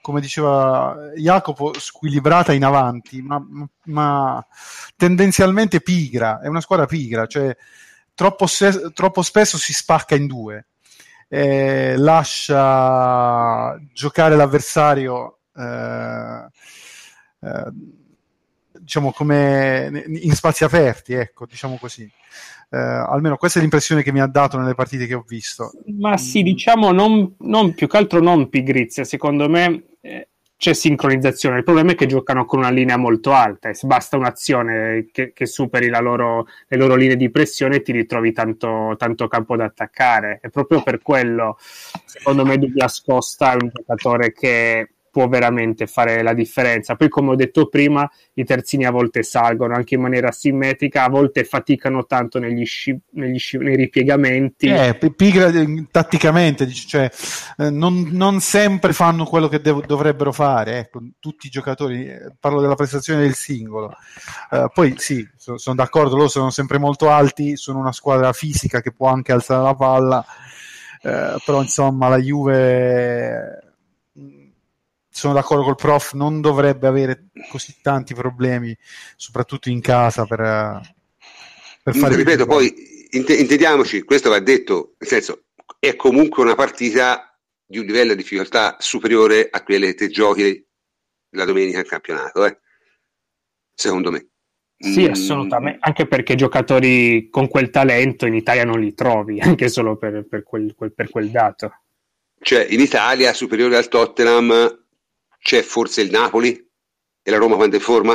come diceva Jacopo, squilibrata in avanti, ma, ma tendenzialmente pigra. È una squadra pigra, cioè troppo, se- troppo spesso si spacca in due eh, lascia giocare l'avversario eh, eh, diciamo come in spazi aperti, ecco, diciamo così. Eh, almeno questa è l'impressione che mi ha dato nelle partite che ho visto. Ma sì, diciamo non, non più che altro non pigrizia, secondo me eh, c'è sincronizzazione. Il problema è che giocano con una linea molto alta e basta un'azione che, che superi loro, le loro linee di pressione ti ritrovi tanto, tanto, campo da attaccare. E proprio per quello, secondo me, Douglas Costa è un giocatore che può veramente fare la differenza. Poi, come ho detto prima, i terzini a volte salgono anche in maniera simmetrica, a volte faticano tanto negli sci- negli sci- nei ripiegamenti. Eh, pigra eh, tatticamente, cioè, eh, non, non, sempre fanno quello che dev- dovrebbero fare. Ecco, tutti i giocatori, eh, parlo della prestazione del singolo. Uh, poi sì, so, sono d'accordo, loro sono sempre molto alti, sono una squadra fisica che può anche alzare la palla. Uh, però insomma la Juve sono d'accordo col prof, non dovrebbe avere così tanti problemi, soprattutto in casa per, per fare... Ripeto, poi intendiamoci, questo va detto, nel senso, è comunque una partita di un livello di difficoltà superiore a quelle che te giochi la domenica in campionato, eh? secondo me. Sì, mm. assolutamente, anche perché giocatori con quel talento in Italia non li trovi, anche solo per, per, quel, quel, per quel dato. Cioè, in Italia, superiore al Tottenham, c'è forse il Napoli e la Roma quando è in forma?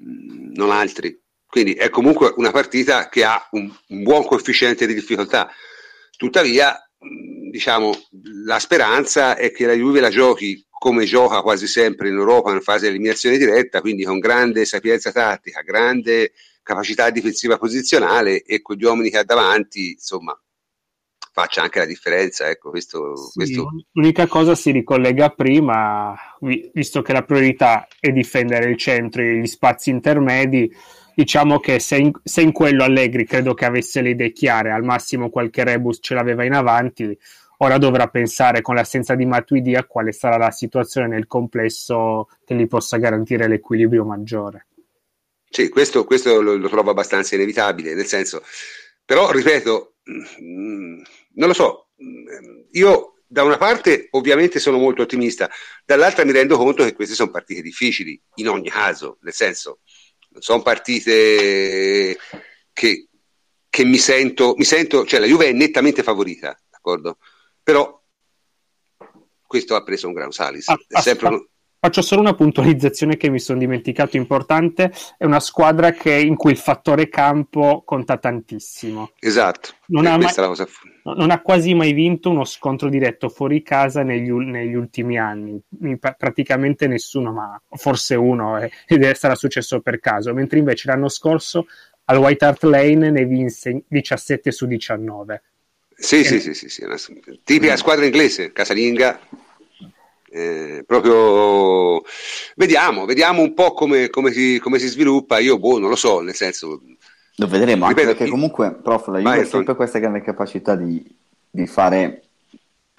Mm, non altri. Quindi è comunque una partita che ha un, un buon coefficiente di difficoltà. Tuttavia, mm, diciamo, la speranza è che la Juve la giochi come gioca quasi sempre in Europa in fase di eliminazione diretta, quindi con grande sapienza tattica, grande capacità difensiva posizionale e con gli uomini che ha davanti, insomma, faccia anche la differenza. Ecco, questo, sì, questo... L'unica cosa si ricollega prima, visto che la priorità è difendere il centro e gli spazi intermedi. Diciamo che se in, se in quello Allegri credo che avesse le idee chiare, al massimo qualche rebus ce l'aveva in avanti, ora dovrà pensare con l'assenza di Matuidi a quale sarà la situazione nel complesso che gli possa garantire l'equilibrio maggiore. Sì, questo, questo lo, lo, trovo abbastanza inevitabile, nel senso, però ripeto, mh, mm, non lo so, io da una parte ovviamente sono molto ottimista, dall'altra mi rendo conto che queste sono partite difficili, in ogni caso, nel senso, sono partite che, che mi, sento, mi sento, cioè la Juve è nettamente favorita, d'accordo? Però questo ha preso un gran salis. Ah, è sempre un... Faccio solo una puntualizzazione che mi sono dimenticato importante, è una squadra che, in cui il fattore campo conta tantissimo. Esatto, non ha, mai, non ha, quasi mai vinto uno scontro diretto fuori casa negli, negli ultimi anni, praticamente nessuno, ma forse uno, eh, ed sarà successo per caso, mentre invece l'anno scorso al White Hart Lane ne vinse 17 su 19. Sì, e... sì, sì, sì, sì, una tipica squadra inglese, casalinga, eh, proprio vediamo, vediamo un po' come, come, si, come, si, sviluppa. Io, boh, non lo so, nel senso. Lo vedremo, ripeto, anche perché comunque, prof, la Juve ha sempre questa grande capacità di, di, fare,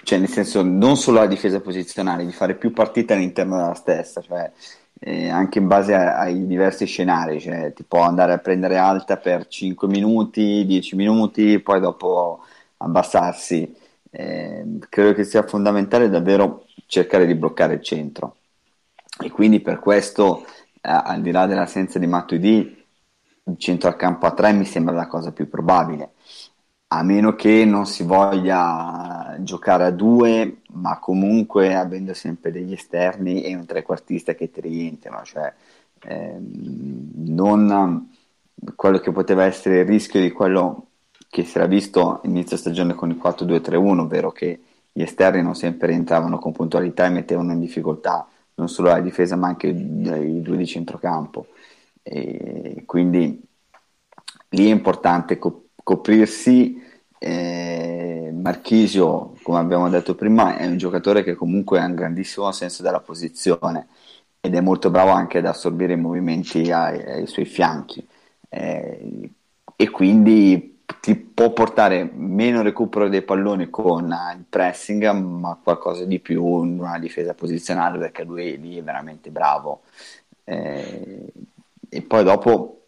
cioè nel senso, non solo la difesa posizionale, di fare più partite all'interno della stessa, cioè eh, anche in base a, ai diversi scenari, cioè ti può andare a prendere alta per 5 minuti, 10 minuti, poi dopo abbassarsi. Eh, credo che sia fondamentale davvero cercare di bloccare il centro. E quindi per questo, eh, al di là dell'assenza di Matuidi, il centro al campo a 3 mi sembra la cosa più probabile. A meno che non si voglia giocare a due, ma comunque avendo sempre degli esterni e un trequartista che ti rientrano, cioè eh, non quello che poteva essere il rischio di quello che si era visto inizio stagione con il 4-2-3-1, ovvero che gli esterni non sempre rientravano con puntualità e mettevano in difficoltà non solo la difesa ma anche i due di centrocampo. E quindi lì è importante co- coprirsi. Eh, Marchisio, come abbiamo detto prima, è un giocatore che comunque ha un grandissimo senso della posizione ed è molto bravo anche ad assorbire i movimenti ai, ai suoi fianchi. Eh, e quindi ti può portare meno recupero dei palloni con il pressing, ma qualcosa di più in una difesa posizionale perché lui lì è veramente bravo. Eh, e poi dopo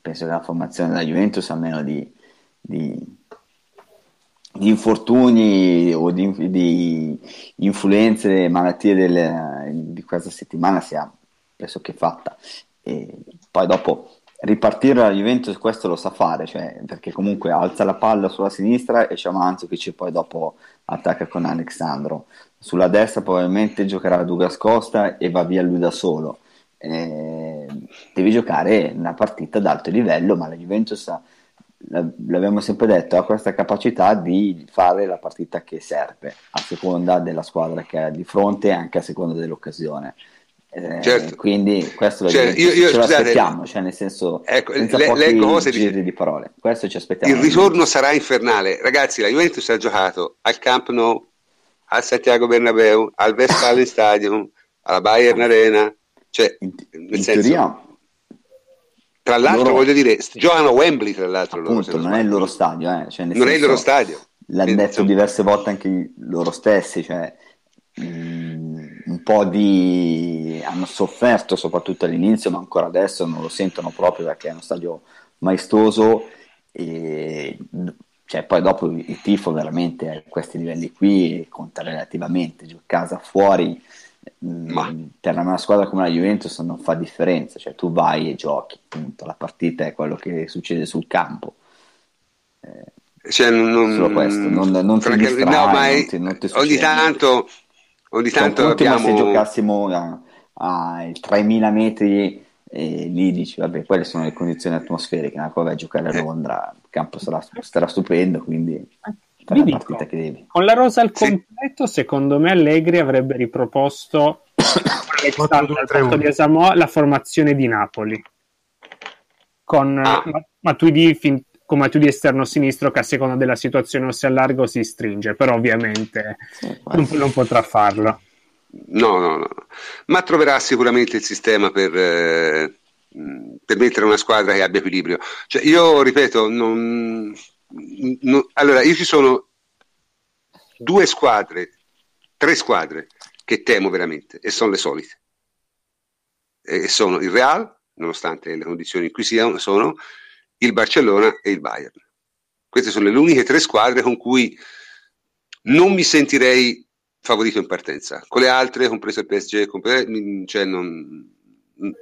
penso che la formazione della Juventus, almeno di, di, di infortuni o di, di influenze, malattie del, di questa settimana sia pressoché fatta. E poi dopo ripartire la Juventus questo lo sa fare, cioè, perché comunque alza la palla sulla sinistra e c'è Manzukic poi dopo attacca con Alexandro. Sulla destra probabilmente giocherà Douglas Costa e va via lui da solo. Eh, devi giocare una partita ad alto livello, ma la Juventus l'abbiamo sempre detto, ha questa capacità di fare la partita che serve a seconda della squadra che ha di fronte e anche a seconda dell'occasione. Eh, certo. Quindi questo cioè, io, io, ce scusate, aspettiamo, cioè nel senso ecco, le, leggo cose di parole. Questo ci aspettiamo. Il ritorno sarà infernale. Ragazzi, la Juventus ha giocato al Camp Nou, al Santiago Bernabeu, al Westfalen Stadium, alla Bayern Arena, cioè in, nel in senso, teoria tra l'altro, loro, voglio dire, giocano a Wembley, tra l'altro. Appunto, loro, non è il loro stadio, eh. cioè, non senso, è il loro stadio. L'hanno detto diverse volte anche loro stessi, cioè, mh, un po' di... hanno sofferto soprattutto all'inizio, ma ancora adesso non lo sentono proprio perché è uno stadio maestoso e cioè, poi dopo il tifo veramente a questi livelli qui conta relativamente, giù casa fuori ma per una squadra come la Juventus non fa differenza, cioè tu vai e giochi, appunto, la partita è quello che succede sul campo. Eh, cioè, non, solo questo, non, non ti distrai, no, ma è, non ti, ogni tanto, ogni tanto abbiamo... se giocassimo a, a 3000 metri e lì dici, vabbè, quelle sono le condizioni atmosferiche, ma poi vai a giocare a eh. Londra, il campo sarà, sarà stupendo, quindi vi dico, con la rosa al completo, sì. secondo me Allegri avrebbe riproposto la formazione di Napoli con ah. Matuidi fin, con Matuidi esterno sinistro che a seconda della situazione o si allarga o si stringe, però ovviamente sì, non, non, potrà farlo. No, no, no, ma troverà sicuramente il sistema per, eh, per mettere una squadra che abbia equilibrio. Cioè, io ripeto, non, no, allora io ci sono due squadre, tre squadre che temo veramente e sono le solite. E sono il Real, nonostante le condizioni in cui siano, sono il Barcellona e il Bayern. Queste sono le uniche tre squadre con cui non mi sentirei favorito in partenza. Con le altre, compreso il PSG, compreso, cioè non,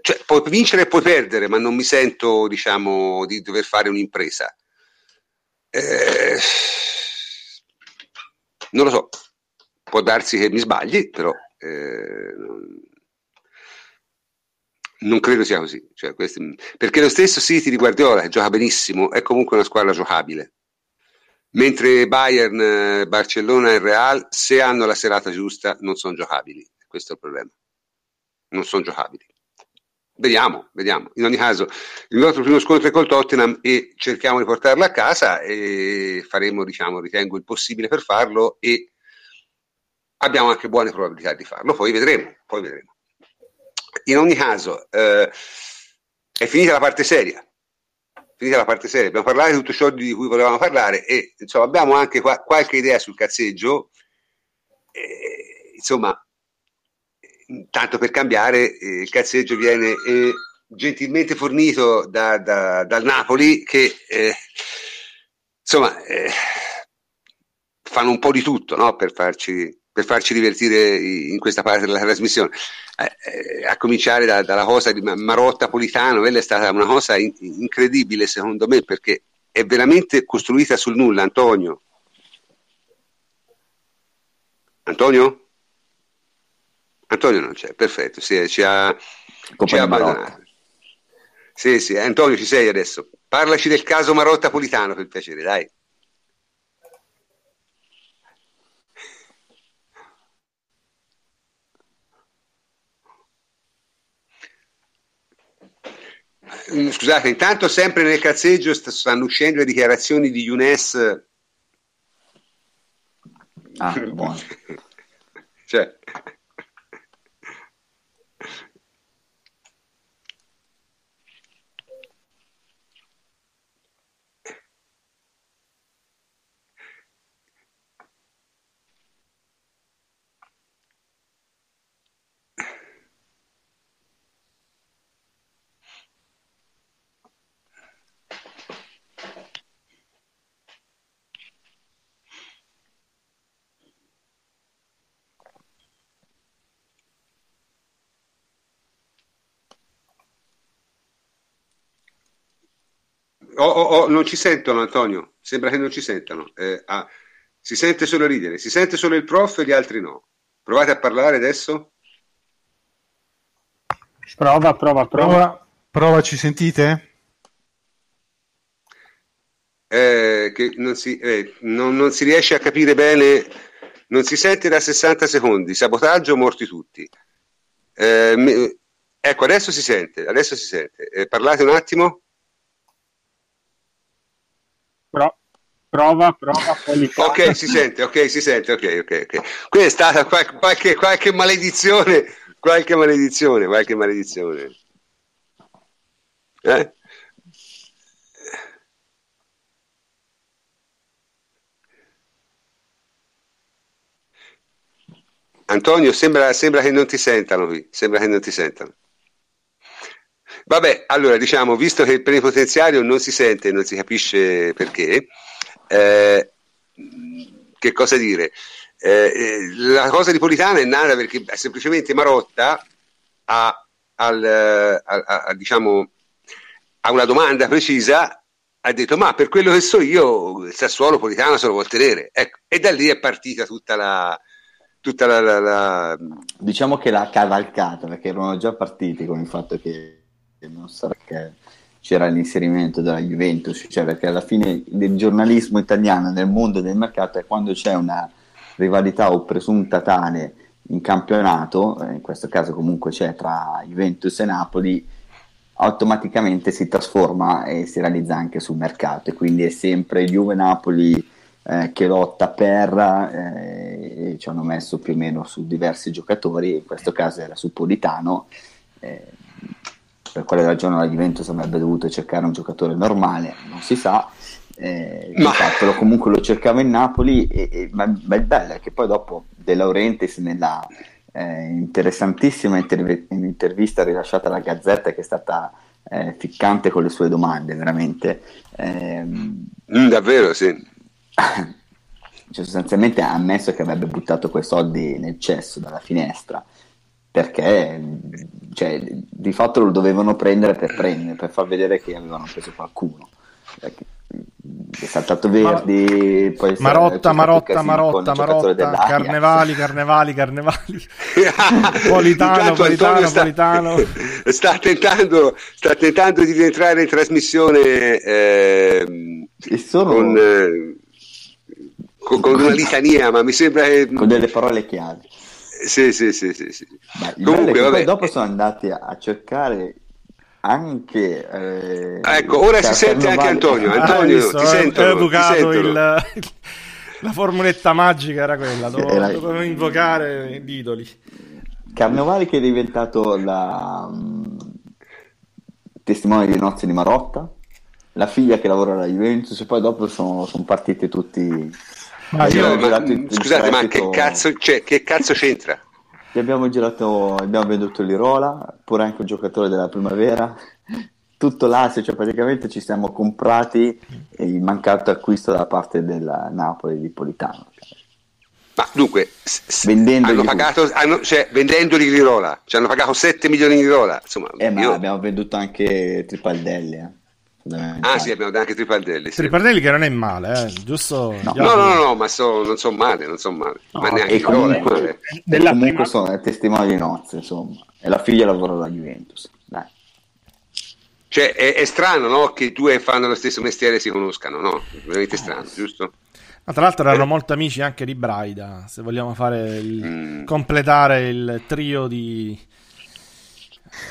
cioè, puoi vincere e puoi perdere, ma non mi sento diciamo, di dover fare un'impresa. Eh, non lo so, può darsi che mi sbagli, però eh, non credo sia così. Cioè, questi, perché lo stesso City di Guardiola, che gioca benissimo, è comunque una squadra giocabile. Mentre Bayern, Barcellona e Real, se hanno la serata giusta, non sono giocabili. Questo è il problema. Non sono giocabili. Vediamo, vediamo. In ogni caso, il nostro primo scontro è col Tottenham e cerchiamo di portarlo a casa e faremo, diciamo, ritengo il possibile per farlo e abbiamo anche buone probabilità di farlo. Poi vedremo, poi vedremo. In ogni caso, eh, è finita la parte seria. Finita la parte seria, abbiamo parlato di tutto ciò di cui volevamo parlare e insomma abbiamo anche qua, qualche idea sul cazzeggio. Eh, insomma, tanto per cambiare, eh, il cazzeggio viene eh, gentilmente fornito da, da, dal Napoli che eh, insomma eh, fanno un po' di tutto no? per, farci, per, farci, divertire in questa parte della trasmissione. Eh, eh, a cominciare da, dalla cosa di Marotta Politano, quella è stata una cosa in, incredibile secondo me perché è veramente costruita sul nulla, Antonio. Antonio? Antonio non c'è, perfetto, sì, ci ha, ci ha abbandonato. Sì, sì, Antonio ci sei adesso. Parlaci del caso Marotta Politano per piacere, dai. Scusate, intanto sempre nel cazzeggio stanno uscendo le dichiarazioni di Younes. Ah, buono. cioè, Oh, oh, oh, non ci sentono, Antonio. Sembra che non ci sentano. Eh, ah, si sente solo ridere, si sente solo il prof e gli altri no. Provate a parlare adesso. Prova, prova, prova. Prova, prova ci sentite? eh, che non si, eh, non, non si riesce a capire bene, non si sente da 60 secondi, sabotaggio, morti tutti. Eh, ecco, adesso si sente, adesso si sente. Eh, parlate un attimo. Pro, prova, prova. Ok, si sente, ok, si sente, ok, ok, ok. Qui è stata qualche, qualche, qualche maledizione, qualche maledizione, qualche maledizione. Eh? Antonio, sembra, sembra, che non ti sentano qui, sembra che non ti sentano. Vabbè, allora diciamo, visto che il plenipotenziario non si sente, non si capisce perché, eh, che cosa dire? Eh, eh la cosa di Politano è nata perché semplicemente Marotta ha, al, a, a, diciamo, a una domanda precisa ha detto ma per quello che so io il Sassuolo Politano se lo vuol tenere ecco, e da lì è partita tutta la, tutta la, la, la... Diciamo che l'ha cavalcata perché erano già partiti con il fatto che non so perché c'era l'inserimento della Juventus, cioè perché alla fine il giornalismo italiano nel mondo del mercato è quando c'è una rivalità o presunta tale in campionato, eh, in questo caso comunque c'è tra Juventus e Napoli, automaticamente si trasforma e si realizza anche sul mercato e quindi è sempre Juve-Napoli eh, che lotta per eh, ci hanno messo più o meno su diversi giocatori, in questo caso era su Politano. Eh, per quale ragione la Juventus avrebbe dovuto cercare un giocatore normale, non si sa. Eh, ma... Fatto, comunque lo cercava in Napoli, e, e, ma, ma, il bello è che poi dopo De Laurentiis nella eh, interessantissima interv- intervista rilasciata alla Gazzetta che è stata eh, ficcante con le sue domande, veramente. Ehm, mm, davvero, sì. cioè, sostanzialmente ha ammesso che avrebbe buttato quei soldi nel cesso dalla finestra perché cioè, di fatto lo dovevano prendere per prendere, per far vedere che avevano preso qualcuno. È saltato Verdi, poi Marotta, Marotta, Marotta, Marotta, Carnevali, Carnevali, Carnevali, Politano, Politano, sta, Politano. Sta tentando, sta tentando di rientrare in trasmissione eh, sono... con, eh, con, con, una litania, ma mi sembra che... Con delle parole chiave. Sì, sì, sì, sì. sì. Comunque, vabbè. dopo sono andati a cercare anche eh, ecco ora si sente anche Antonio Antonio ah, visto, ti, sentono, ho educato il, la formuletta magica era quella dovevo, era... dovevo invocare gli idoli Carnovali che è diventato la um, testimone di nozze di Marotta la figlia che lavora alla Juventus e poi dopo sono, sono partiti tutti ma io, ma, scusate ma che cazzo, cioè, che cazzo c'entra? Gli abbiamo girato, abbiamo venduto l'Irola, pure anche un giocatore della primavera, tutto l'Asia, cioè praticamente ci siamo comprati il mancato acquisto da parte del Napoli di Politano. Ma dunque, s- hanno pagato, hanno, cioè, vendendoli l'Irola, ci hanno pagato 7 milioni di Irola. Insomma, eh, ma abbiamo venduto anche Tripaldelli. Eh. Ah sì, abbiamo anche Tripardelli. Sì. Tripardelli che non è male, eh? giusto? No, no, no, no, ma so, non sono male, non sono male. No, ma neanche comunque, è male. Della comunque prima... sono è testimone di nozze, insomma. E la figlia lavora alla Juventus. Dai. Cioè, è, è, strano, no? Che due fanno lo stesso mestiere e si conoscano, no? Veramente eh, strano, eh, giusto? Ma tra l'altro erano eh. molto amici anche di Braida, se vogliamo fare il, mm. completare il trio di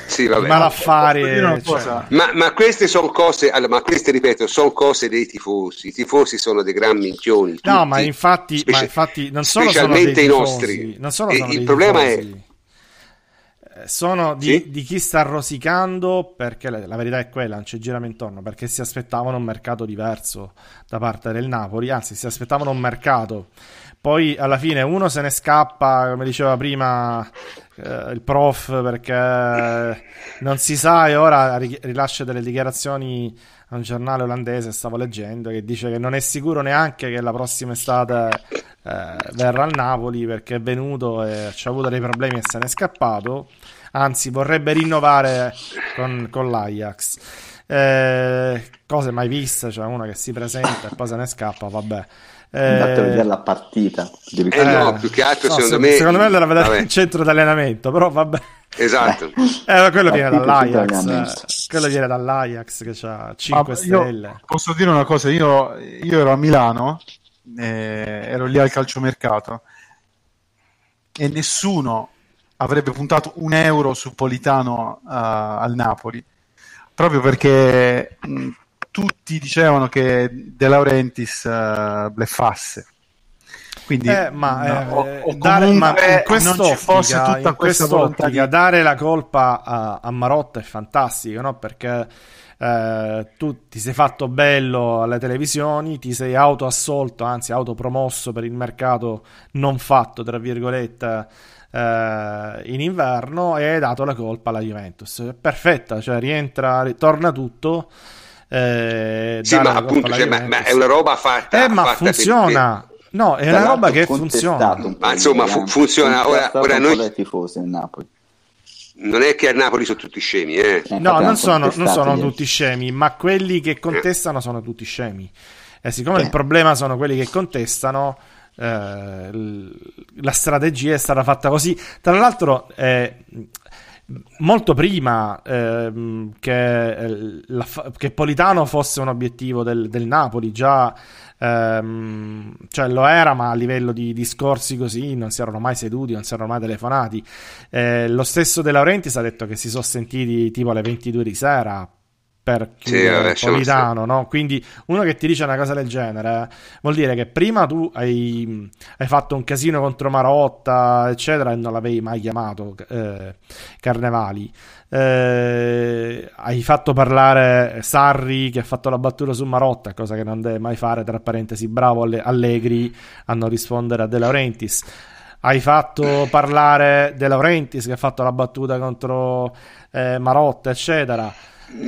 sì, vabbè. malaffari. Cioè. Ma, ma, queste sono cose, allora, ma queste ripeto, sono cose dei tifosi. I tifosi sono dei gran minchioni. Tutti, no, ma infatti, speci- ma infatti non solo specialmente i nostri. Non solo sono il problema tifosi. è eh, sono di, sì? di, chi sta rosicando perché la, la, verità è quella, non c'è girame intorno perché si aspettavano un mercato diverso da parte del Napoli, anzi si aspettavano un mercato poi alla fine uno se ne scappa, come diceva prima eh, il prof, perché non si sa e ora rilascia delle dichiarazioni a un giornale olandese, stavo leggendo, che dice che non è sicuro neanche che la prossima estate eh, verrà al Napoli perché è venuto e ha avuto dei problemi e se n'è scappato. Anzi, vorrebbe rinnovare con, con l'Ajax. Eh, cose mai viste, cioè uno che si presenta e poi se ne scappa, vabbè. Eh... Andate a vedere la partita. Eh, no, più che altro no, secondo se, me... Secondo me andare a vedere il centro di allenamento, però vabbè. Esatto. Eh, quello viene dall'Ajax. quello viene dall'Ajax che ha 5 stelle. Posso dire una cosa? Io, io ero a Milano, eh, ero lì al calciomercato e nessuno avrebbe puntato un euro su Politano uh, al Napoli proprio perché mh, tutti dicevano che De Laurentiis uh, bleffasse quindi eh, ma, no, eh, o, o dare, ma in non ci fosse tutta questa volontà di dare la colpa a, a Marotta è fantastico no? perché eh, tu ti sei fatto bello alle televisioni, ti sei autoassolto, anzi autopromosso per il mercato non fatto, tra virgolette, eh, in inverno e hai dato la colpa alla Juventus. Perfetta, cioè rientra, ritorna tutto. Eh, sì, ma appunto cioè, ma, ma, è una roba fatta. Eh, ma fatta funziona. Per... No, è una roba che funziona. Ma insomma, fu- funziona. Ora, ora noi... tifosi in Napoli non è che a Napoli sono tutti scemi, eh. No, non sono, non sono tutti scemi, ma quelli che contestano sono tutti scemi. E siccome eh. il problema sono quelli che contestano, eh, la strategia è stata fatta così. Tra l'altro, eh, molto prima eh, che, la, che, Politano fosse un obiettivo del, del Napoli, già ehm, cioè lo era, ma a livello di discorsi così non si erano mai seduti, non si erano mai telefonati. Eh, lo stesso De Laurentiis ha detto che si sono sentiti tipo alle 22 di sera per chiudere sì, Politano, no? Quindi uno che ti dice una cosa del genere vuol dire che prima tu hai, hai, fatto un casino contro Marotta, eccetera, e non l'avevi mai chiamato eh, Carnevali. Eh, hai fatto parlare Sarri che ha fatto la battuta su Marotta, cosa che non deve mai fare, tra parentesi, bravo Allegri a non rispondere a De Laurentiis. Hai fatto parlare De Laurentiis che ha fatto la battuta contro eh, Marotta, eccetera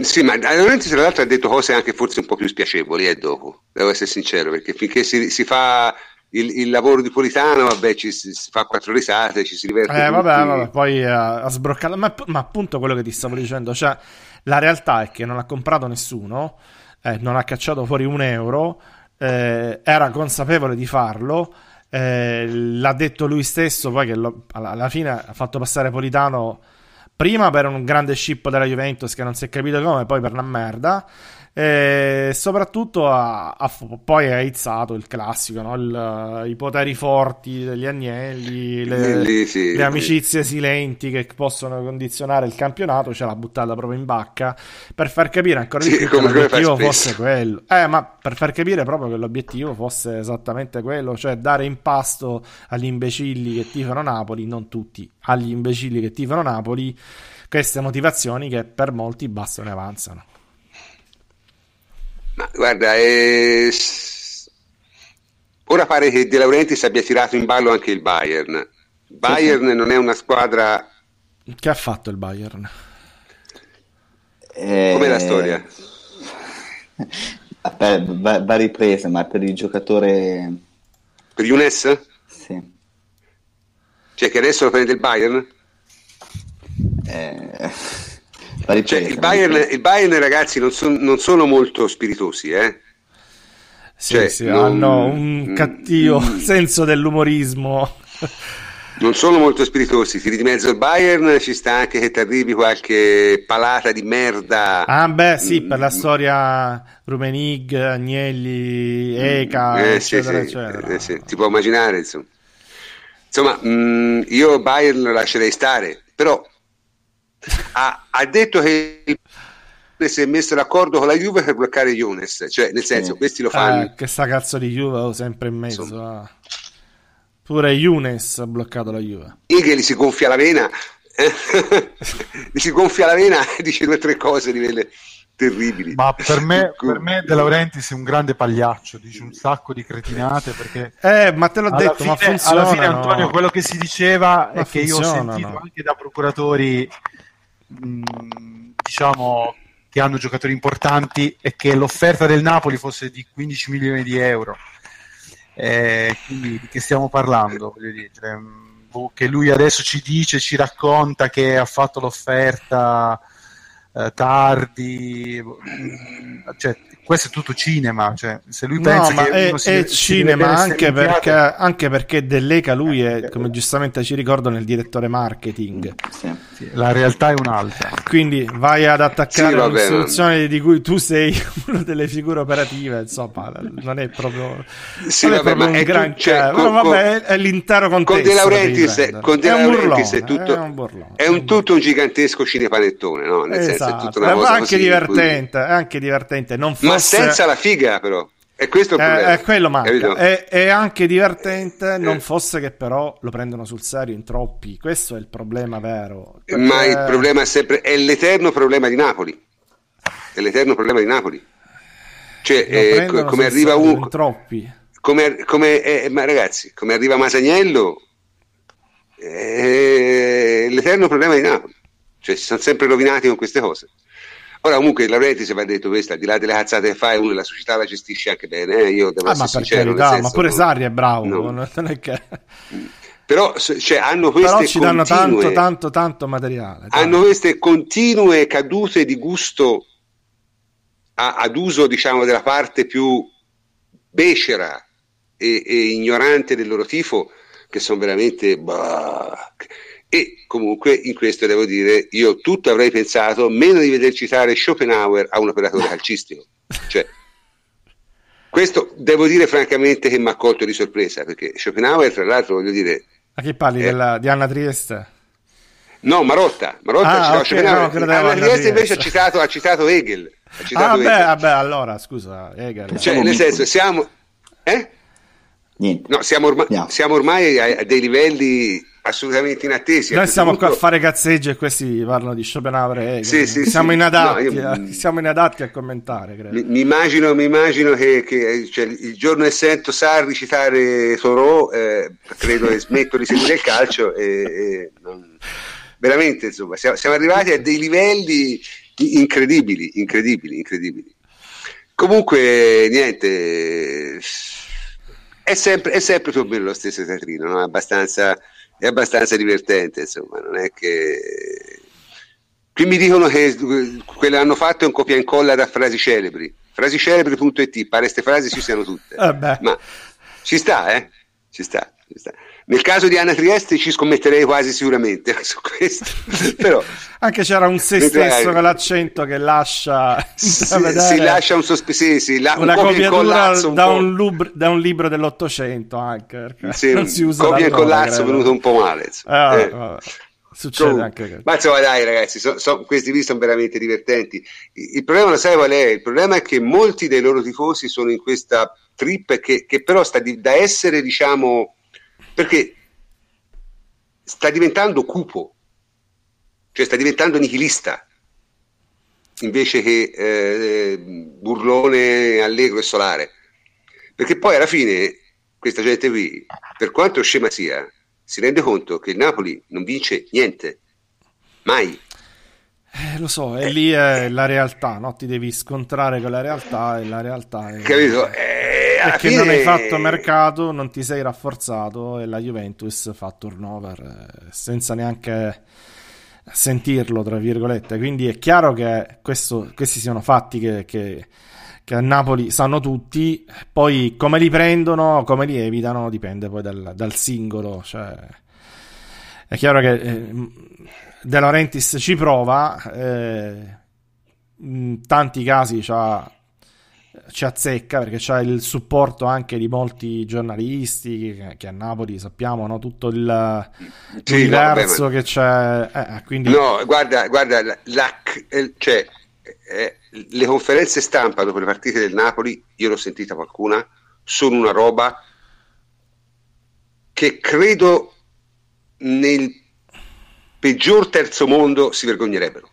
sì, ma Lorenzi tra l'altro ha detto cose anche forse un po' più spiacevoli eh, dopo, devo essere sincero, perché finché si, si fa il, il, lavoro di Politano, vabbè, ci si, si, fa quattro risate, ci si diverte. Eh, vabbè, vabbè, poi ha, ha sbroccato, ma, ma, appunto quello che ti stavo dicendo, cioè la realtà è che non ha comprato nessuno, eh, non ha cacciato fuori un euro, eh, era consapevole di farlo. Eh, l'ha detto lui stesso, poi che lo, alla, alla fine ha fatto passare Politano Prima per un grande ship della Juventus che non si è capito come, poi per una merda. E soprattutto ha, ha, poi ha izzato il classico, no? il, i poteri forti degli agnelli, le, Lì, sì, le amicizie silenti che possono condizionare il campionato, ce l'ha buttata proprio in bacca per far capire ancora di sì, più che l'obiettivo fosse quello. Eh, ma per far capire proprio che l'obiettivo fosse esattamente quello, cioè dare impasto agli imbecilli che tifano Napoli, non tutti, agli imbecilli che tifano Napoli, queste motivazioni che per molti bastano e avanzano. Ma guarda, è... ora pare che De Laurentiis abbia tirato in ballo anche il Bayern. Bayern sì. non è una squadra... Che ha fatto il Bayern? Eh... Com'è la storia? Va, va ripresa, ma per il giocatore... Per Younes? Sì. Cioè che adesso lo prende il Bayern? Eh... Cioè, il, Bayern, il, Bayern, ragazzi, non, son, non, sono molto spiritosi, eh? Sì, cioè, sì, non, hanno un mm, cattivo mm, senso dell'umorismo. Non sono molto spiritosi, tiri di mezzo il Bayern, ci sta anche che ti arrivi qualche palata di merda. Ah, beh, sì, mm, per la storia Rumenig, Agnelli, Eka, eh, eccetera, sì, eccetera. Eh, sì, ti può immaginare, insomma. Insomma, mh, io Bayern lo lascerei stare, però ha, ha detto che il si è messo d'accordo con la Juve per bloccare Younes, cioè nel senso, sì. questi lo fanno. Eh, che sta cazzo di Juve ho sempre in mezzo. Ah. Pure Younes ha bloccato la Juve. Igel si gonfia la vena, gli si gonfia la vena e dice due o tre cose di quelle terribili. Ma per me, per me De Laurentiis è un grande pagliaccio, dice un sacco di cretinate perché... Eh, ma te l'ho detto, fine, ma funziona. Alla fine Antonio, quello che si diceva ma è che io ho sentito anche da procuratori diciamo che hanno giocatori importanti e che l'offerta del Napoli fosse di 15 milioni di euro. Eh, quindi di che stiamo parlando? Dire, boh, che lui adesso ci dice, ci racconta che ha fatto l'offerta eh, tardi, mm, cioè, questo è tutto cinema. Cioè, se lui pensa no, che è, si, è si cinema anche perché, anche perché Dell'Eca lui è, come giustamente ci ricordano, il direttore marketing. Sì. Sì, la realtà è un'altra. Quindi vai ad attaccare sì, una soluzione di cui tu sei una delle figure operative, insomma, non è proprio, sì, non vabbè, è proprio un gran cioè, con, vabbè, è, l'intero contesto. Con De Laurentiis, con De Laurentiis è, tutto, è, un, burlone, è un tutto un gigantesco cinepanettone, no? Nel esatto. Senso, è anche divertente, è anche divertente. Non fosse... Ma senza la figa, però. E questo è. È, è quello manca. È, è, anche divertente, non fosse che però lo prendono sul serio in troppi. Questo è il problema vero. Perché... Ma il problema è sempre è l'eterno problema di Napoli. È l'eterno problema di Napoli. Cioè, eh, come arriva uno troppi. Come, come eh, ma ragazzi, come arriva Masagnello è l'eterno problema di Napoli. Cioè, si sono sempre rovinati con queste cose. Ora comunque Laurenti se va detto questo, al di là delle cazzate che fai, uno la società la gestisce anche bene, eh? io devo ah, essere ma sincero. Carità, senso, ma pure Sarri è bravo, no. non è che... Però cioè, hanno queste Però ci danno continue, tanto, tanto, tanto materiale. Hanno tanto. queste continue cadute di gusto a, ad uso, diciamo, della parte più becera e, e ignorante del loro tifo, che sono veramente... Bah, e comunque in questo devo dire, io tutto avrei pensato, meno di veder citare Schopenhauer a un operatore calcistico. Cioè, questo devo dire francamente che mi ha colto di sorpresa, perché Schopenhauer, tra l'altro, voglio dire... A che parli? Eh, della, di Anna Trieste? No, Marotta. Marotta ah, ha okay, Schopenhauer. no, Anna Trieste invece ha citato, ha citato Hegel. Ha citato ah, Hegel. beh, vabbè, allora, scusa, Hegel. Cioè, nel senso, siamo... Eh? Niente. No, siamo, ormai, siamo ormai a dei livelli assolutamente inattesi. Noi stiamo punto... qua a fare cazzeggi e questi parlano di Schopenhauer e Hegel. Sì, sì, siamo, sì. Inadatti, no, io... a... siamo inadatti a commentare. Credo. Mi, mi, immagino, mi immagino che, che cioè, il giorno che sento Sarri citare Thoreau, eh, credo che smetto di seguire il calcio e, e non... veramente insomma siamo, siamo, arrivati a dei livelli incredibili, incredibili, incredibili. Comunque, niente, è sempre, è sempre più o meno lo stesso teatrino, no? abbastanza è abbastanza divertente, insomma, non è che... Qui mi dicono che quello hanno fatto è un copia e incolla da frasi celebri. Frasicelebri.it, pare queste frasi ci siano tutte. Eh Ma ci sta, eh? Ci sta, ci sta. Nel caso di Anna Trieste ci scommetterei quasi sicuramente su questo. Però, Anche c'era un se stesso con l'accento che lascia si, si lascia un sospeso, sì, la, una un copiatura un da, un lub, da, un libro dell'Ottocento anche. Sì, non si usa copia e collazzo venuto un po' male. Ah, eh. Succede Comunque, anche. Ma insomma, dai, ragazzi, so, so, questi qui sono veramente divertenti. Il, il, problema, lo sai qual è? Il problema è che molti dei loro tifosi sono in questa trip che, che però sta di, da essere, diciamo, perché sta diventando cupo, cioè sta diventando nichilista invece che eh, burlone, allegro e solare. Perché poi alla fine questa gente qui, per quanto scema sia, si rende conto che il Napoli non vince niente, mai. Eh, lo so, e eh. lì è la realtà, no? ti devi scontrare con la realtà e la realtà è... Capito? Eh, perché fine... non hai fatto mercato, non ti sei rafforzato e la Juventus fa turnover eh, senza neanche sentirlo, tra virgolette. Quindi è chiaro che questo, questi siano fatti che, che, che, a Napoli sanno tutti, poi come li prendono, come li evitano, dipende poi dal, dal singolo. Cioè, è chiaro che eh, De Laurentiis ci prova, eh, in tanti casi c'ha ci azzecca perché c'è il supporto anche di molti giornalisti che, che a Napoli sappiamo no? tutto il sì, l'universo no, che c'è eh, quindi... no guarda, guarda la, la, cioè, eh, le conferenze stampa dopo le partite del Napoli io l'ho sentita qualcuna sono una roba che credo nel peggior terzo mondo si vergognerebbero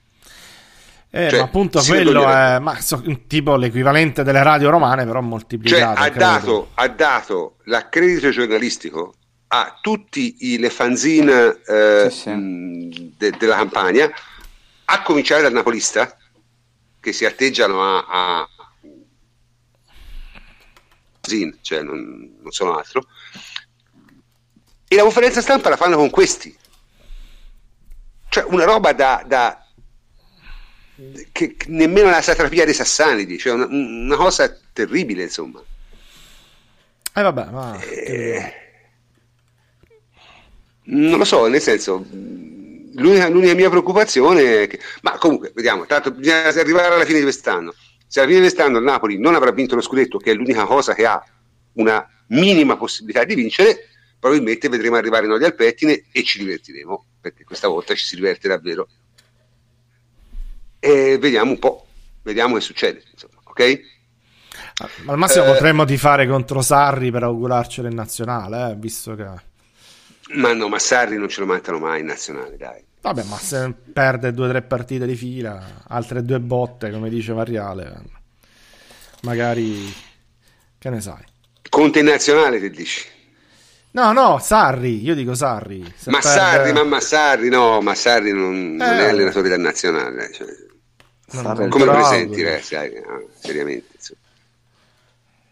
eh, cioè, ma appunto quello è ma, so, tipo l'equivalente delle radio romane, però moltiplicato. Cioè, ha, dato, ha dato, l'accredito giornalistico a tutti i, le fanzine eh, sì, sì. De, della campagna, a cominciare dal napolista, che si atteggiano a, a cioè non, non sono altro, e la conferenza stampa la fanno con questi. Cioè una roba da, da che nemmeno la satrapia dei Sassanidi, cioè una, una cosa terribile, insomma. Eh vabbè, ma... Eh, non lo so, nel senso, l'unica, l'unica mia preoccupazione è che... Ma comunque, vediamo, tanto bisogna arrivare alla fine di quest'anno. Se alla fine di quest'anno il Napoli non avrà vinto lo scudetto, che è l'unica cosa che ha una minima possibilità di vincere, probabilmente vedremo arrivare noi al pettine e ci divertiremo, perché questa volta ci si diverte davvero e vediamo un po', vediamo che succede, insomma, ok? Al massimo eh, potremmo tifare contro Sarri per augurarcelo in nazionale, eh, visto che... Ma no, ma Sarri non ce lo mancano mai in nazionale, dai. Vabbè, ma se perde due o tre partite di fila, altre due botte, come dice Variale, magari... che ne sai? Conte in nazionale, che dici? No, no, Sarri, io dico Sarri. ma perde... Sarri, mamma Sarri, no, ma Sarri non, eh, non è allenatore del nazionale. Cioè come lo presenti, eh, sai, no, seriamente. Insomma.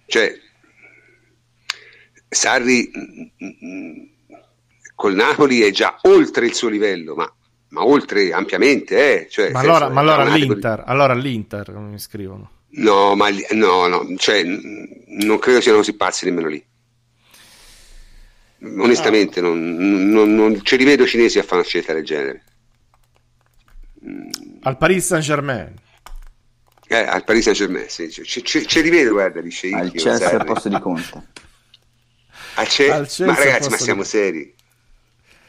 Cioè, Sarri mh, mm, mh, mm, col Napoli è già oltre il suo livello, ma, ma oltre ampiamente. Eh. Cioè, ma, allora, ma allora, all'Inter, allora all'Inter come mi scrivono? No, ma no, no, cioè, non credo siano così pazzi nemmeno lì. Onestamente, ah. non, non, non, ce li vedo cinesi a fare una scelta del genere. Al Paris Saint Germain. Eh, al Paris Saint Germain, sì. ce, ce, ce li vedo, guarda, dice Al Chelsea al posto di Conte. Al ce- al ma ragazzi, ma siamo di... seri.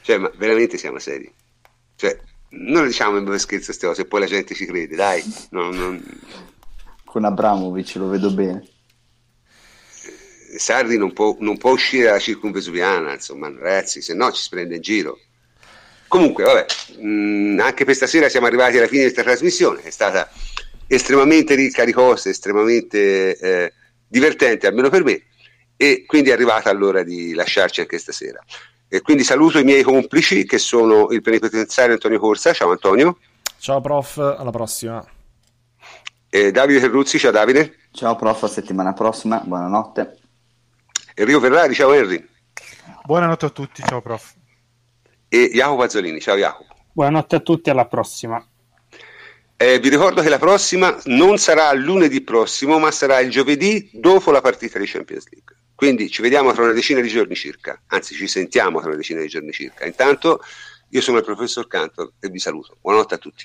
Cioè, ma veramente siamo seri. Cioè, non lo diciamo per scherzo queste cose, poi la gente ci crede, dai. Non, non... Con Abramovic lo vedo bene. Sardi non può, non può uscire dalla circunvesuviana, insomma, ragazzi, se no ci si prende in giro. Comunque, vabbè, mh, mm, anche per stasera siamo arrivati alla fine di questa trasmissione, è stata estremamente ricca di cose, estremamente eh, divertente, almeno per me, e quindi è arrivata l'ora di lasciarci anche stasera. E quindi saluto i miei complici che sono il plenipotenziario Antonio Corsa, ciao Antonio. Ciao prof, alla prossima. E Davide Terruzzi, ciao Davide. Ciao prof, a settimana prossima, buonanotte. Enrico Ferrari, ciao Henry. Buonanotte a tutti, ciao prof e Jacopo Pazzolini. Ciao Jacopo. Buonanotte a tutti, alla prossima. Eh, vi ricordo che la prossima non sarà lunedì prossimo, ma sarà il giovedì dopo la partita di Champions League. Quindi ci vediamo tra una decina di giorni circa, anzi ci sentiamo tra una decina di giorni circa. Intanto io sono il professor Cantor e vi saluto. Buonanotte a tutti.